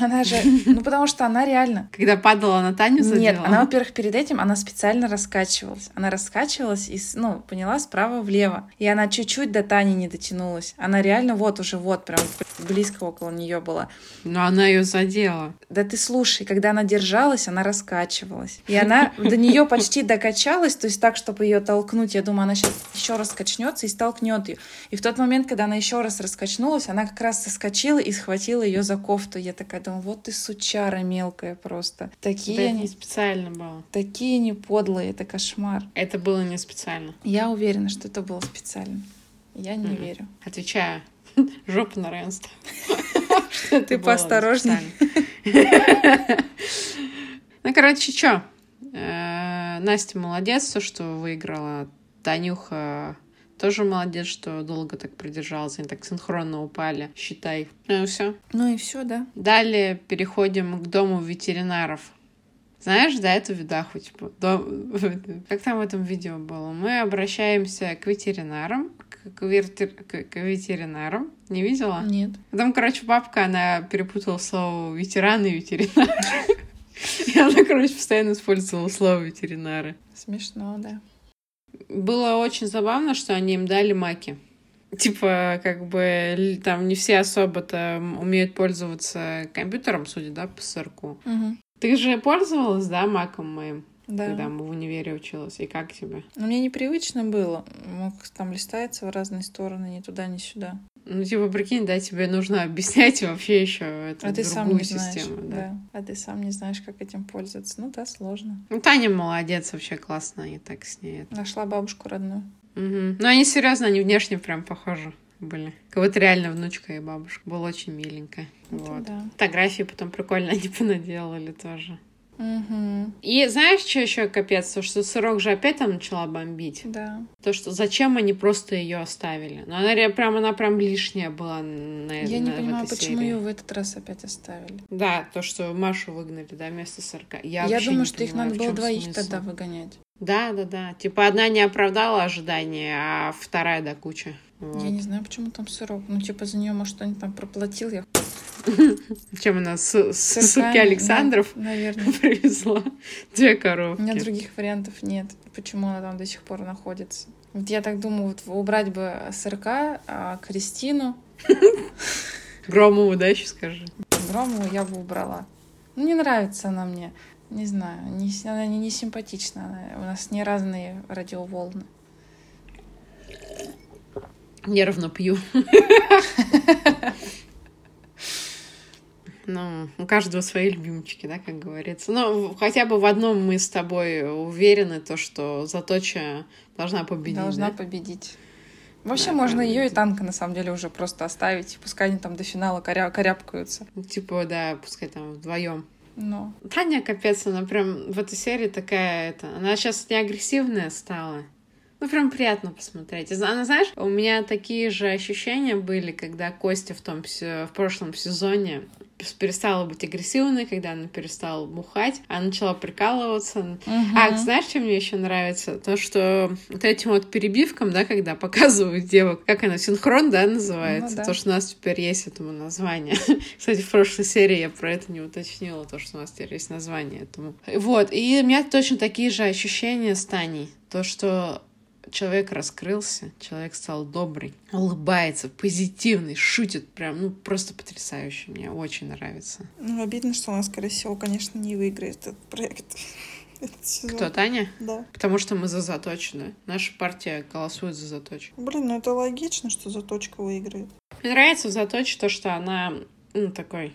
она же... Ну, потому что она реально... Когда падала на Таню задела? Нет, она, во-первых, перед этим она специально раскачивалась. Она раскачивалась и, ну, поняла, справа влево. И она чуть-чуть до Тани не дотянулась. Она реально вот уже вот прям близко около нее была. Но она ее задела. Да ты слушай, когда она держалась, она раскачивалась. И она до нее почти докачалась, то есть так, чтобы ее толкнуть. Я думаю, она сейчас еще раз качнется и столкнет ее. И в тот момент, когда она еще раз раскачнулась, она как раз соскочила и схватила ее за кофту. Я такая думаю, вот ты сучара мелкая просто. Такие Это они, не специально было. такие они подлые, это кошмар. Это было не специально. Я уверена, что это было специально. Я не Мгм. верю. Отвечаю. Жопу на равенство. Ты поосторожней. Ну, короче, чё? Э, Настя молодец, то, что выиграла. Танюха тоже молодец, что долго так продержалась. Они так синхронно упали. Считай. Ну и все. Ну и все, да. Далее переходим к дому ветеринаров. Знаешь, да, эту видаху, типа, дом- как там в этом видео было? Мы обращаемся к ветеринарам, к, вертер- к- к ветеринарам. Не видела? Нет. Там, короче, бабка, она перепутала слово ветеран и ветеринар. И она, короче, постоянно использовала слово ветеринары. Смешно, да. Было очень забавно, что они им дали маки. Типа, как бы, там не все особо-то умеют пользоваться компьютером, судя, да, по сырку. Мгм. Ты же пользовалась, да, маком моим? Да. Когда мы в универе училась. И как тебе? Но мне непривычно было. Мог там листается в разные стороны, ни туда, ни сюда. Ну, типа, прикинь, да, тебе нужно объяснять вообще еще эту А ты другую сам не систему. знаешь. да. Да. А ты сам не знаешь, как этим пользоваться. Ну да, сложно. Ну, Таня молодец, вообще классно, и так с ней. Нашла бабушку родную. Мгм. Ну, они серьезно, они внешне прям похожи были. Как будто реально внучка и бабушка. Было очень миленько. Это Вот. да. Фотографии потом прикольно они понаделали тоже. Угу. И знаешь, что еще капец? То, что сырок же опять там начала бомбить. Да. То, что зачем они просто ее оставили? Ну, она прям, она прям лишняя была на, Я не на- в понимаю, почему серии. ее в этот раз опять оставили. Да, то, что Машу выгнали, да, вместо сырка. Я, Я, думаю, не что их понимаю, надо в было двоих смысл. тогда выгонять. Да, да, да. Типа одна не оправдала ожидания, а вторая до кучи. Вот. Я не знаю, почему там сырок. Ну, типа, за нее, может, кто-нибудь там проплатил. Я Чем она с, с сырки Александров да, наверное. привезла две У коровки. меня других вариантов нет. Почему она там до сих пор находится? Вот я так думаю, вот убрать бы сырка, а Кристину, Громову, да, еще скажи. Громову я бы убрала. Ну, не нравится она мне. Не знаю, не, она не, не симпатична. Она- у нас не разные радиоволны. Нервно пью. Ну, у каждого свои любимчики, да, как говорится. Но хотя бы в одном мы с тобой уверены, то, что Заточа должна победить. Должна да? победить. Вообще Да, можно ее и танка на самом деле уже просто оставить, пускай они там до финала коря- корябкаются. Ну, Типа, да, пускай там вдвоем. Но Таня, капец, она прям в этой серии такая, это, она сейчас не агрессивная стала. Ну, прям приятно посмотреть. Она, знаешь, у меня такие же ощущения были, когда Костя в том в прошлом сезоне перестала быть агрессивной, когда она перестала бухать, она начала прикалываться. А, знаешь, что мне еще нравится? То, что вот этим вот перебивкам, да, когда показывают девок, как она, синхрон, да, называется? Ну да. То, что у нас теперь есть этому название. Кстати, в прошлой серии я про это не уточнила, то, что у нас теперь есть название этому. Вот, и у меня точно такие же ощущения с Таней. То, что человек раскрылся, человек стал добрый, улыбается, позитивный, шутит прям, ну, просто потрясающе. Мне очень нравится. Ну, обидно, что у нас, скорее всего, конечно, не выиграет этот проект. Кто, Таня? Да. Потому что мы за заточенную. Наша партия голосует за заточку. Блин, ну это логично, что заточка выиграет. Мне нравится в заточе то, что она, ну, такой,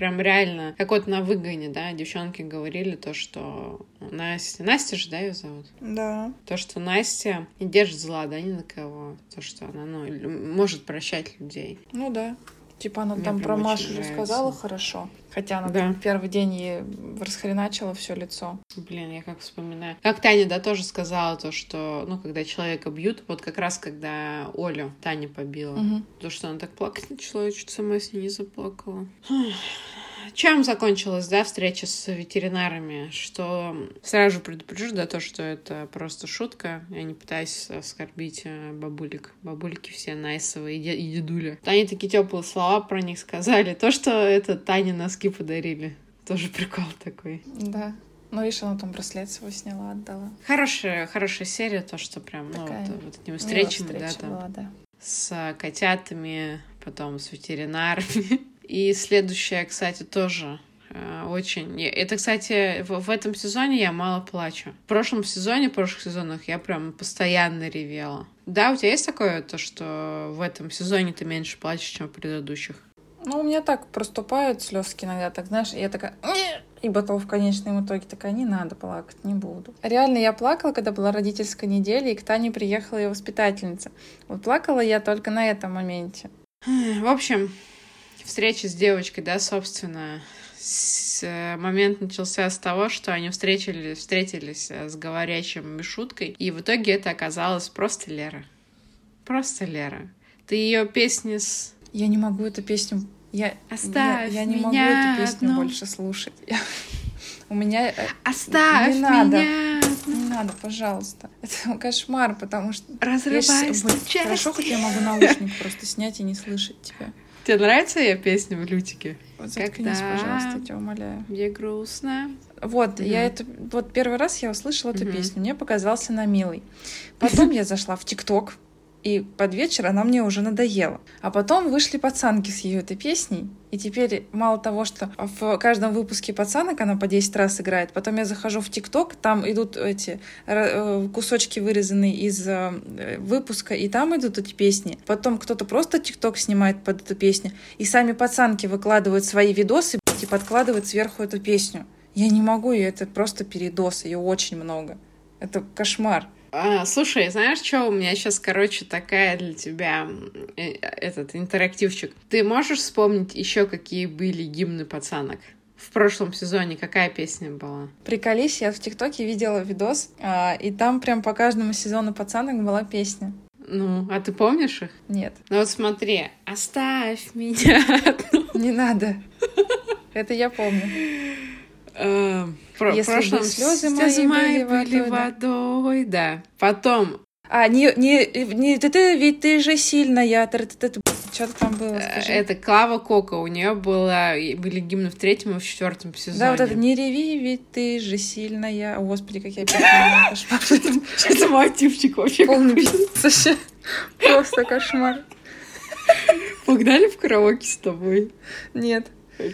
прям реально, как вот на выгоне, да, девчонки говорили то, что Настя, Настя же, да, ее зовут? Да. То, что Настя не держит зла, да, ни на кого. То, что она, ну, может прощать людей. Ну да. Типа она Мне там про Машу же нравится. сказала хорошо. Хотя она Да. там первый день ей расхреначила все лицо. Блин, я как вспоминаю. Как Таня, да, тоже сказала то, что, ну, когда человека бьют, вот как раз когда Олю Таня побила, Мгм. то, что она так плакать начала, я чуть сама с ней не заплакала. Чем закончилась, да, встреча с ветеринарами? Что сразу же предупрежу, да, то, что это просто шутка. Я не пытаюсь оскорбить э, бабулек. Бабульки все найсовые и, де- и дедуля. Они такие теплые слова про них сказали. То, что это Тане носки подарили. Тоже прикол такой. Да. Ну, видишь, она там браслет свой сняла, отдала. Хорошая, хорошая серия, то, что прям, ну, Такая вот, вот этими встречами, да, там, была, да. с котятами, потом с ветеринарами. И следующая, кстати, тоже э, очень... Это, кстати, в, в этом сезоне я мало плачу. В прошлом сезоне, в прошлых сезонах я прям постоянно ревела. Да, у тебя есть такое, то, что в этом сезоне ты меньше плачешь, чем в предыдущих? Ну, у меня так проступают слезки иногда, так знаешь, я такая, и потом в конечном итоге такая, не надо плакать, не буду. Реально я плакала, когда была родительская неделя, и к Тане приехала ее воспитательница. Вот плакала я только на этом моменте. В общем, встреча с девочкой, да, собственно, с- э, момент начался с того, что они встретились, встретились э, с говорящим Мишуткой, и в итоге это оказалось просто Лера. Просто Лера. Ты ее песни с... Я не могу эту песню... Я, Оставь я, я не могу меня эту песню одну. больше слушать. У меня... э, Оставь Не надо. меня! Не надо, пожалуйста. Это кошмар, потому что... Ой, части. Хорошо, хоть я могу наушник просто снять и не слышать тебя. Тебе нравится ее песня в Лютике? Вот заткнись, Когда- пожалуйста, тебя умоляю. Мне грустно. Вот, Мгм. я это... Вот первый раз я услышала эту Мгм. песню, мне показался на милый. Потом я зашла в ТикТок, и под вечер она мне уже надоела. А потом вышли пацанки с ее этой песней, и теперь мало того, что в каждом выпуске пацанок она по 10 раз играет, потом я захожу в ТикТок, там идут эти э, кусочки вырезанные из э, выпуска, и там идут эти песни. Потом кто-то просто ТикТок снимает под эту песню, и сами пацанки выкладывают свои видосы и подкладывают сверху эту песню. Я не могу, это просто передос, ее очень много. Это кошмар. А, слушай, знаешь, что у меня сейчас, короче, такая для тебя э, этот интерактивчик. Ты можешь вспомнить еще какие были гимны пацанок? В прошлом сезоне какая песня была? Приколись, я в ТикТоке видела видос, а, и там прям по каждому сезону пацанок была песня. Ну, а ты помнишь их? Нет. Ну вот смотри, оставь меня. Не надо. Это я помню. Про, Если прошлом бы слезы мои были были водой, да. водой, да. Потом А, не, не, не, ты, ты, ведь ты же сильная. Что-то там было, э, скажи. это Клава Кока, у нее было, были гимны в третьем и в четвертом сезоне. Да, вот это «Не реви, ведь ты же сильная». О, господи, как я. Кошмар. Это мотивчик вообще. Полный вообще. Просто кошмар. Погнали в караоке с тобой. Нет. А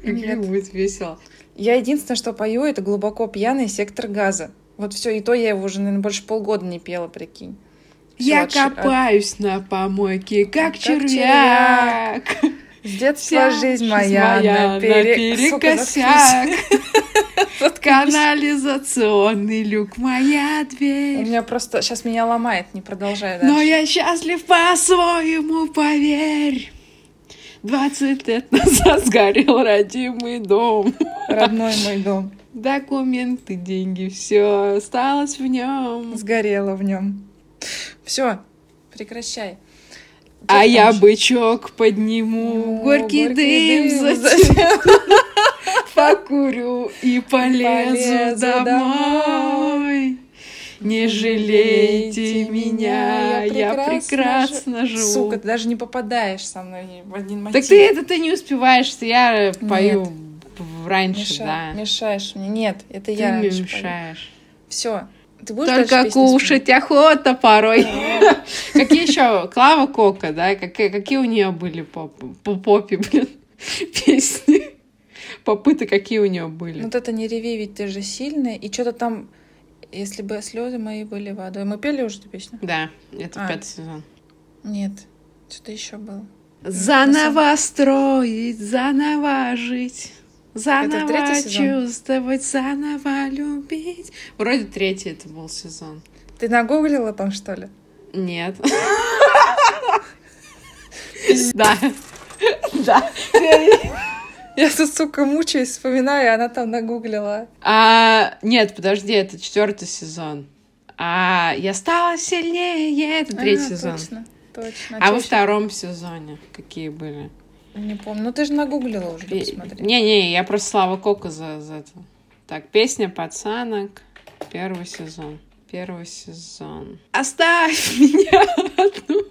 чё? Как Нет. будет весело. Я единственное, что пою, это глубоко пьяный сектор газа. Вот все, и то я его уже, наверное, больше полгода не пела, прикинь. Всё, Я от от- копаюсь на помойке, как, Как червяк. С детства Вся жизнь моя, моя напере- наперекосяк. Канализационный люк, моя У дверь. меня просто сейчас меня ломает, не продолжай Но дальше. я счастлив по-своему, поверь. Двадцать лет назад сгорел родимый дом. Родной мой дом Документы, деньги, все осталось в нем. сгорело в нем. Все, прекращай. А Чё я там ещё? бычок подниму, Ну, горький, дым, затем покурю и полезу, полезу домой. Не жалейте меня, я прекрасно жи- живу. Сука, ты даже не попадаешь со мной в один мотив. Так ты это ты не успеваешь, я пою раньше, Меша- да. Мешаешь мне. Нет, это Ты я раньше мешаешь. Все. Ты будешь Только кушать охота порой. Какие еще? Клава Кока, да? Какие, у нее были по, по попе, блин, песни? Попыты какие у нее спеть? были? Вот это не реви, ведь ты же сильная. И что-то там, если бы слезы мои были водой. Мы пели уже эту песню? Да, это А. пятый сезон. Нет. Что-то еще было. Заново строить, заново жить. Заново чувствовать, заново любить. Вроде третий это был сезон. Ты нагуглила там, что ли? Нет. Да. Да. Я тут, сука, мучаюсь, вспоминаю, она там нагуглила. А, нет, подожди, это четвертый сезон. А я стала сильнее. Это третий А, сезон. Точно, точно. А во втором сезоне какие были? Не помню. Ну ты же нагуглила уже, да, посмотри. Не-не, я просто Слава Кока за, за это. Так, песня пацанок. Первый сезон. Первый сезон. Оставь меня одну.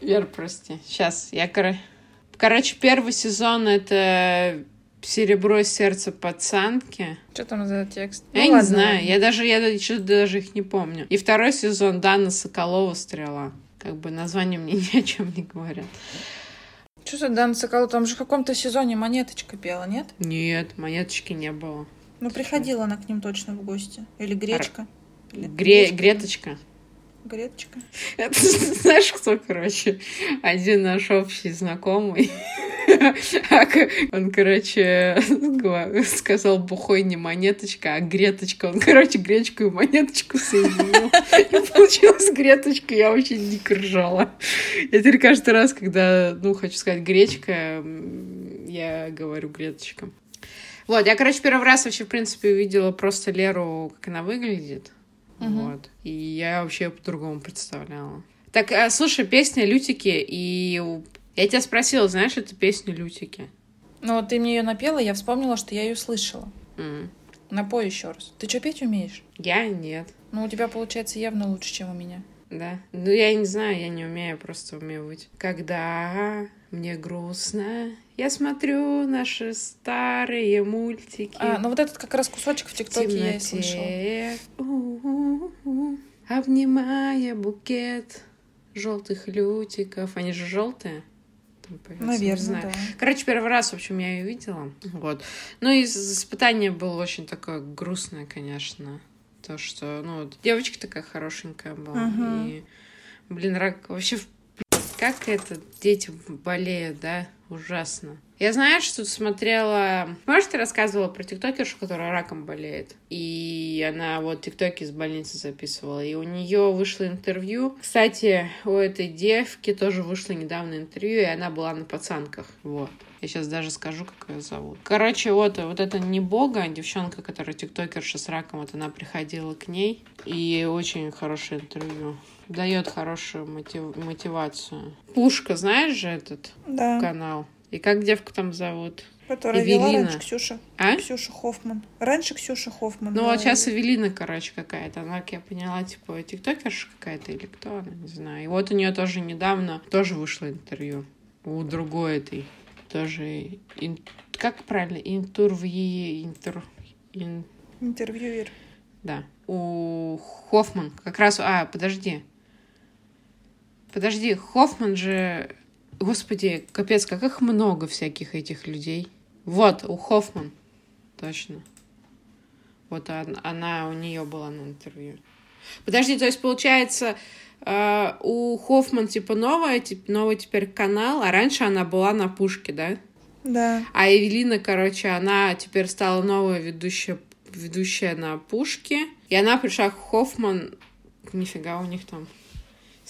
Вер, прости. Сейчас, я, кор- короче, первый сезон это серебро и сердце пацанки. Что там за текст? Я Ну, не ладно, знаю, я даже, я что-то даже их не помню. И второй сезон Дана Соколова «Стрела». Как бы название мне ни о чем не говорят. Что за Дан Соколов? Там же в каком-то сезоне монеточка пела, нет? Нет, монеточки не было. Ну, приходила она к ним точно в гости. Или гречка. Гре... гречка. Греточка. Греточка. Это, знаешь, кто, короче, один наш общий знакомый. Он, короче, сказал бухой не монеточка, а греточка. Он, короче, гречку и монеточку соединил. И получилась греточка, я очень дико ржала. Я теперь каждый раз, когда, ну, хочу сказать гречка, я говорю греточка. Вот, я, короче, первый раз вообще, в принципе, увидела просто Леру, как она выглядит. Мгм. Вот. И я вообще по-другому представляла. Так, а, слушай, песня Лютики, и я тебя спросила, знаешь эту песню Лютики? Ну, ты мне ее напела, я вспомнила, что я ее слышала. М. Напой еще раз. Ты что, петь умеешь? Я нет. Ну, у тебя получается явно лучше, чем у меня. Да. Ну, я не знаю, я не умею, просто умею быть. Когда мне грустно, я смотрю наши старые мультики. А, ну вот этот как раз кусочек в в ТикТоке я слышала. У-у-у. Обнимая букет желтых лютиков. Они же желтые. Наверное, да. Короче, первый раз, в общем, я ее видела. Вот. Ну и испытание было очень такое грустное, конечно. То, что, ну, девочка такая хорошенькая была. Угу. И, блин, рак вообще как это дети болеют, да? Ужасно. Я знаю, что смотрела... Может, ты рассказывала про тиктокершу, которая раком болеет? И она вот тиктоки из больницы записывала. И у нее вышло интервью. Кстати, у этой девки тоже вышло недавно интервью, и она была на пацанках. Вот. Я сейчас даже скажу, как ее зовут. Короче, вот, вот это не бога, девчонка, которая тиктокерша с раком, вот она приходила к ней. И очень хорошее интервью. Дает хорошую мотив... мотивацию. Пушка, знаешь же этот да. канал? И как девку там зовут? Которая Эвелина. вела раньше Ксюша. А? Ксюша Хоффман. Раньше Ксюша Хоффман. Ну, вот сейчас Эвелина, короче, какая-то. Она, как я поняла, типа, тиктокерша какая-то или кто она, не знаю. И вот у нее тоже недавно тоже вышло интервью. У другой этой тоже... Ин... Как правильно? Интервью... Интер... Ин... Интервьюер. Да. У Хоффман. Как раз... А, подожди. Подожди, Хоффман же... Господи, капец, как их много всяких этих людей. Вот, у Хоффман. Точно. Вот она, она у нее была на интервью. Подожди, то есть получается, Uh, у Хоффман, типа, новая, типа, новый теперь канал, а раньше она была на пушке, да? Да. А Эвелина, короче, она теперь стала новая ведущая, ведущая на пушке. И она пришла к Хоффман. Нифига у них там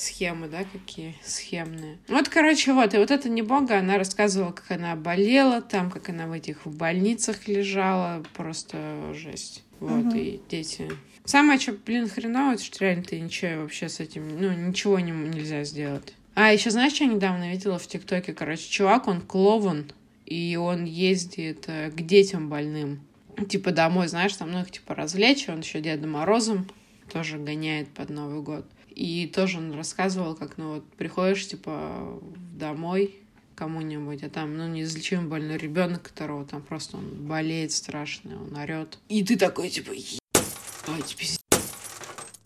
схемы, да, какие схемные. Вот, короче, вот, и вот эта не бога, она рассказывала, как она болела там, как она в этих в больницах лежала, просто жесть. Вот, угу. и дети Самое, что, блин, хреново, что реально ты ничего вообще с этим, ну, ничего не, нельзя сделать. А, еще знаешь, что я недавно видела в ТикТоке? Короче, чувак, он клоун, и он ездит э, к детям больным. Типа домой, знаешь, там, ну, их типа развлечь, он еще Дедом Морозом тоже гоняет под Новый год. И тоже он рассказывал, как, ну, вот приходишь, типа, домой кому-нибудь, а там, ну, неизлечимый больной ребенок, которого там просто он болеет страшно, он орет. И ты такой, типа, Ебать, пиздец.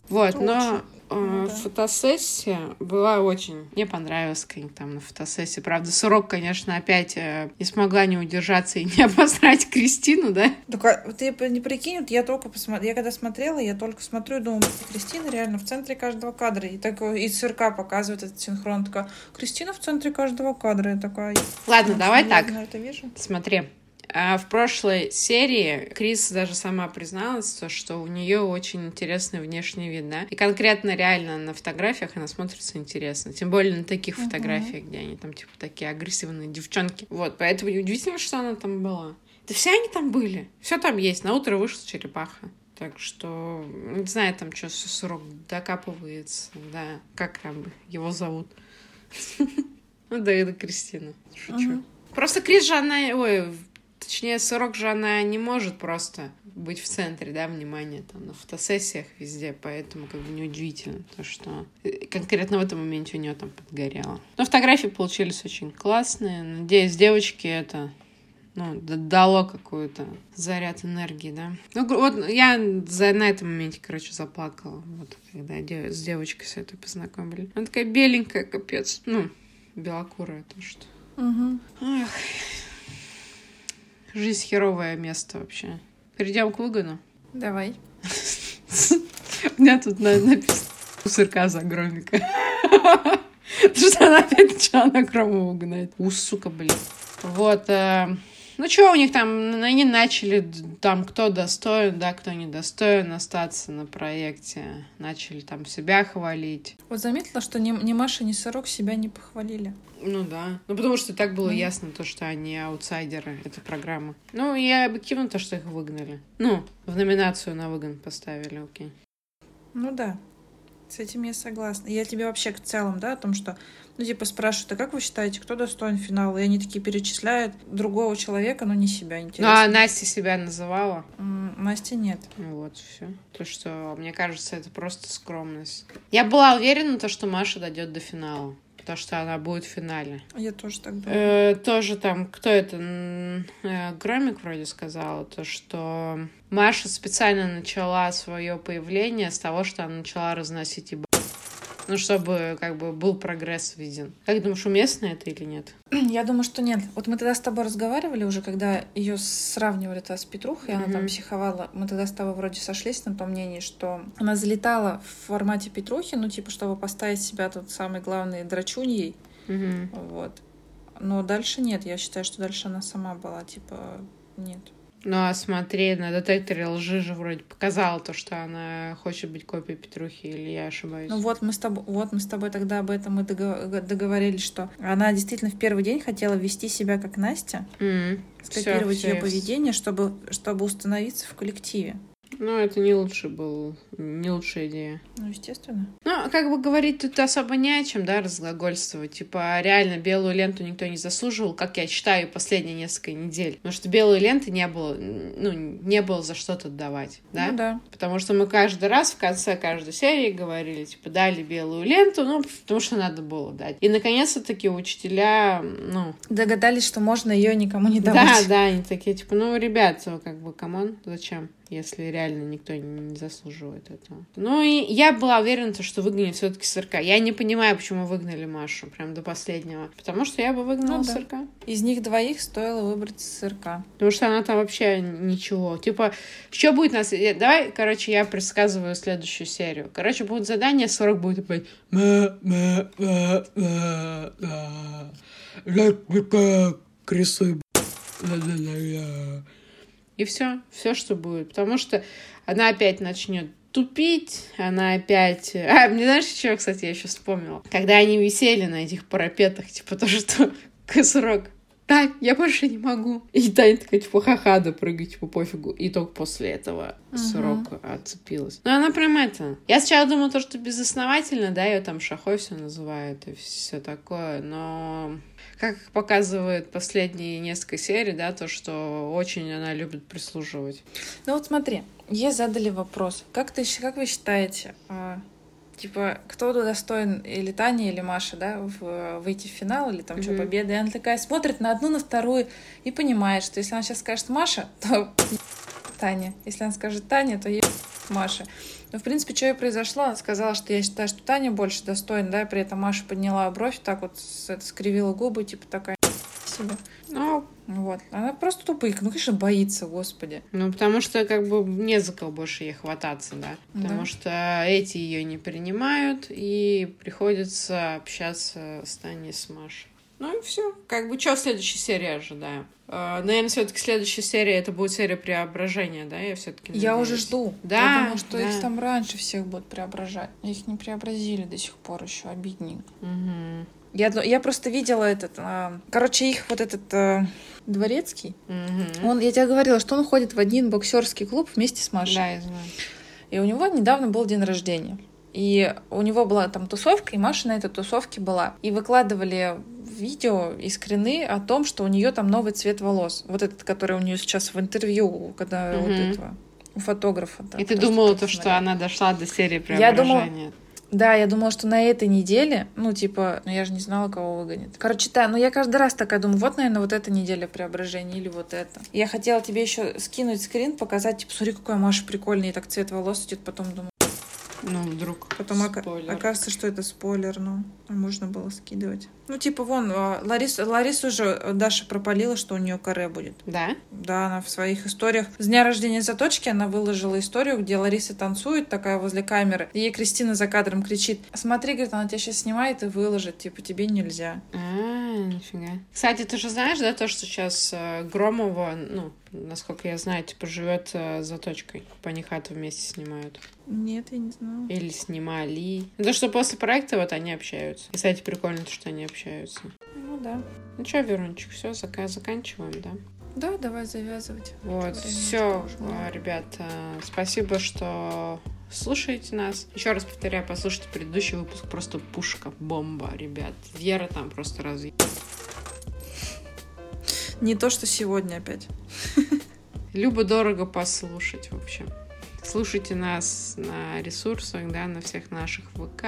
Вот, но ну, да. фотосессия была очень... Мне понравилась как там на фотосессии. Правда, срок, конечно, опять э, не смогла не удержаться и не обосрать Кристину, да? Так, а, ты не прикинь, вот я только посмотрела... Я когда смотрела, я только смотрю и думаю, Кристина реально в центре каждого кадра. И так и цирка показывает этот синхрон. Такая, Кристина в центре каждого кадра. Я такая... Ладно, давай так. Это вижу. Смотри. А в прошлой серии Крис даже сама призналась, что у нее очень интересный внешний вид, да? И конкретно реально на фотографиях она смотрится интересно. Тем более на таких фотографиях, где они там типа такие агрессивные девчонки. Вот, поэтому неудивительно, что она там была. Да все они там были. Все там есть. На утро вышла черепаха. Так что, не знаю, там что, срок докапывается, да. Как там его зовут? Ну, да, это Кристина. Шучу. Просто Крис же, она, ой, Точнее, сорок же она не может просто быть в центре, да, внимания, там, на фотосессиях везде, поэтому как бы неудивительно то, что э, конкретно в этом моменте у нее там подгорело. Но фотографии получились очень классные. Надеюсь, девочки это ну, дало какую-то заряд энергии, да. Ну, вот я за, на этом моменте, короче, заплакала, вот, когда с девочкой с этой познакомили. Она такая беленькая, капец, ну, белокурая то, что. Угу. Ах, Жизнь херовое место вообще. Перейдем к выгону. Давай. У меня тут написано сырка громика. Что она опять начала на Громову гнать. У, сука, блин. Вот. Ну, что у них там? Они начали там, кто достоин, да, кто недостоин остаться на проекте. Начали там себя хвалить. Вот заметила, что ни, ни Маша, ни Сырок себя не похвалили. Ну да. Ну потому что так было mm. ясно, то, что они аутсайдеры этой программы. Ну и объективно то, что их выгнали. Ну, в номинацию на выгон поставили, окей. Ну да. С этим я согласна. Я тебе вообще в целом, да, о том, что, ну, типа, спрашивают, а как вы считаете, кто достоин финала? И они такие перечисляют другого человека, но не себя, интересно. Ну, а Настя себя называла? М- Настя нет. Ну, вот, все. То, что, мне кажется, это просто скромность. Я была уверена, то, что Маша дойдет до финала то, что она будет в финале. Я тоже так думаю. Э, тоже там, кто это? Э, Громик вроде сказала, то, что Маша специально начала свое появление с того, что она начала разносить еб... Ну, чтобы как бы был прогресс виден. Как думаешь, уместно это или нет? Я думаю, что нет. Вот мы тогда с тобой разговаривали уже, когда ее сравнивали -то с Петрухой, она там психовала. Мы тогда с тобой вроде сошлись на том мнении, что она залетала в формате Петрухи, ну, типа, чтобы поставить себя тут самый главный драчуньей. Мгм. Вот. Но дальше нет. Я считаю, что дальше она сама была, типа, нет. Ну, а смотри, на детекторе лжи же вроде показала то, что она хочет быть копией Петрухи, или я ошибаюсь? Ну вот мы с тобой, вот мы с тобой тогда об этом и дого- договорились, что она действительно в первый день хотела вести себя как Настя, М, скопировать всё, ее всё, я поведение, чтобы, чтобы установиться в коллективе. Ну, это не лучший был, не лучшая идея. Ну, естественно. Ну, как бы говорить тут особо не о чем, да, разглагольствовать. Типа, реально, белую ленту никто не заслуживал, как я считаю, последние несколько недель. Потому что белой ленты не было, ну, не было за что-то давать, да? Ну да. Потому что мы каждый раз в конце каждой серии говорили, типа, дали белую ленту, ну, потому что надо было дать. И, наконец-то, такие учителя, ну, Догадались, что можно ее никому не да, давать. да, они такие, типа, ну, ребят, как бы, come on, зачем? Если реально никто не заслуживает этого. Ну и я была уверена, что выгонят все-таки СРК. Я не понимаю, почему выгнали Машу прям до последнего. Потому что я бы выгнала Ну да. СРК. Из них двоих стоило выбрать СРК. Потому что она там вообще ничего. Типа, что будет нас... Давай, короче, я предсказываю следующую серию. Короче, будет задание, 40 будет опять... «Ма, И все, все, что будет. Потому что она опять начнет тупить, она опять... А, мне знаешь, что, кстати, я еще вспомнила? Когда они висели на этих парапетах, типа то, что Косрок Тань, я больше не могу. И Таня такая, типа, ха-ха, да прыгай, типа, пофигу. И только после этого Мгм. срок отцепилась. Ну, она прям это... Я сначала думала, то, что безосновательно, да, ее там шахой все называют и все такое, но... Как показывает последние несколько серий, да, то, что очень она любит прислуживать. Ну вот смотри, ей задали вопрос. Как, ты, как вы считаете, а, типа, кто достоин, или Таня, или Маша, да, в- выйти в финал, или там что, Мгм. победы? И она такая смотрит на одну, на вторую и понимает, что если она сейчас скажет Маша, то Таня. Если она скажет Таня, то ей Маша. Ну, в принципе, что и произошло, она сказала, что я считаю, что Таня больше достойна, да, и при этом Маша подняла бровь, так вот это, скривила губы, типа такая себе. Ну, Вот. Она просто тупик, ну, конечно, боится, господи. Ну, потому что как бы не за кого больше ей хвататься, да. Потому Да. что эти ее не принимают, и приходится общаться с Таней, с Машей. Ну и все. Как бы что в следующей серии ожидаем? Наверное, все-таки следующая серия это будет серия преображения, да? Я все-таки Я уже жду. Да, Я думаю, что да. их там раньше всех будут преображать. Их не преобразили до сих пор еще, обидненько. Я, я просто видела этот... а, короче, их вот этот а, дворецкий, он, я тебе говорила, что он ходит в один боксерский клуб вместе с Машей. Да, я знаю. И у него недавно был день рождения. И у него была там тусовка, и Маша на этой тусовке была. И выкладывали видео и скрины о том, что у нее там новый цвет волос. Вот этот, который у нее сейчас в интервью, когда вот Мгм. этого у фотографа. да, И ты думала то, что смотрела. она дошла до серии Я думала- преображения? Да, я думала, что на этой неделе, ну, типа, ну, я же не знала, кого выгонят. Короче, да, ну, я каждый раз такая думаю, вот, наверное, вот эта неделя преображения или вот это. Я хотела тебе еще скинуть скрин, показать, типа, смотри, какая Маша прикольная, и так цвет волос идет, потом думаю, Ну, вдруг. потом ока- окажется, что это спойлер, ну, можно было скидывать. Ну, типа, вон, а, Ларис, Ларису уже Даша пропалила, что у нее каре будет. Да? Да, она в своих историях. С дня рождения заточки она выложила историю, где Лариса танцует такая возле камеры. И ей Кристина за кадром кричит, смотри, говорит, она тебя сейчас снимает и выложит, типа, тебе нельзя. А, нифига. Кстати, ты же знаешь, да, то, что сейчас э, Громова, ну, насколько я знаю, типа, живет э, за точкой. Панихату вместе снимают. Нет, я не знала. Или снимали. Ну, то, что после проекта вот они общаются. И, кстати, прикольно, то, что они общаются. Ну да. Ну что, Верунчик, все, заканчиваем, да? Да, давай завязывать. Вот, все, уже много. ребят, э, спасибо, что слушаете нас. Еще раз повторяю, послушайте предыдущий выпуск. Просто пушка, бомба, ребят. Вера там просто раз... Не то, что сегодня опять. Любо-дорого послушать, в общем. Слушайте нас на ресурсах, да, на всех наших ВК,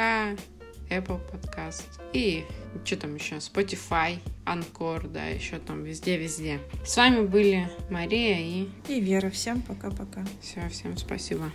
Apple Podcast и что там еще, Spotify, Anchor, да, еще там везде-везде. С вами были Мария и... И Вера. Всем пока-пока. Все, всем спасибо.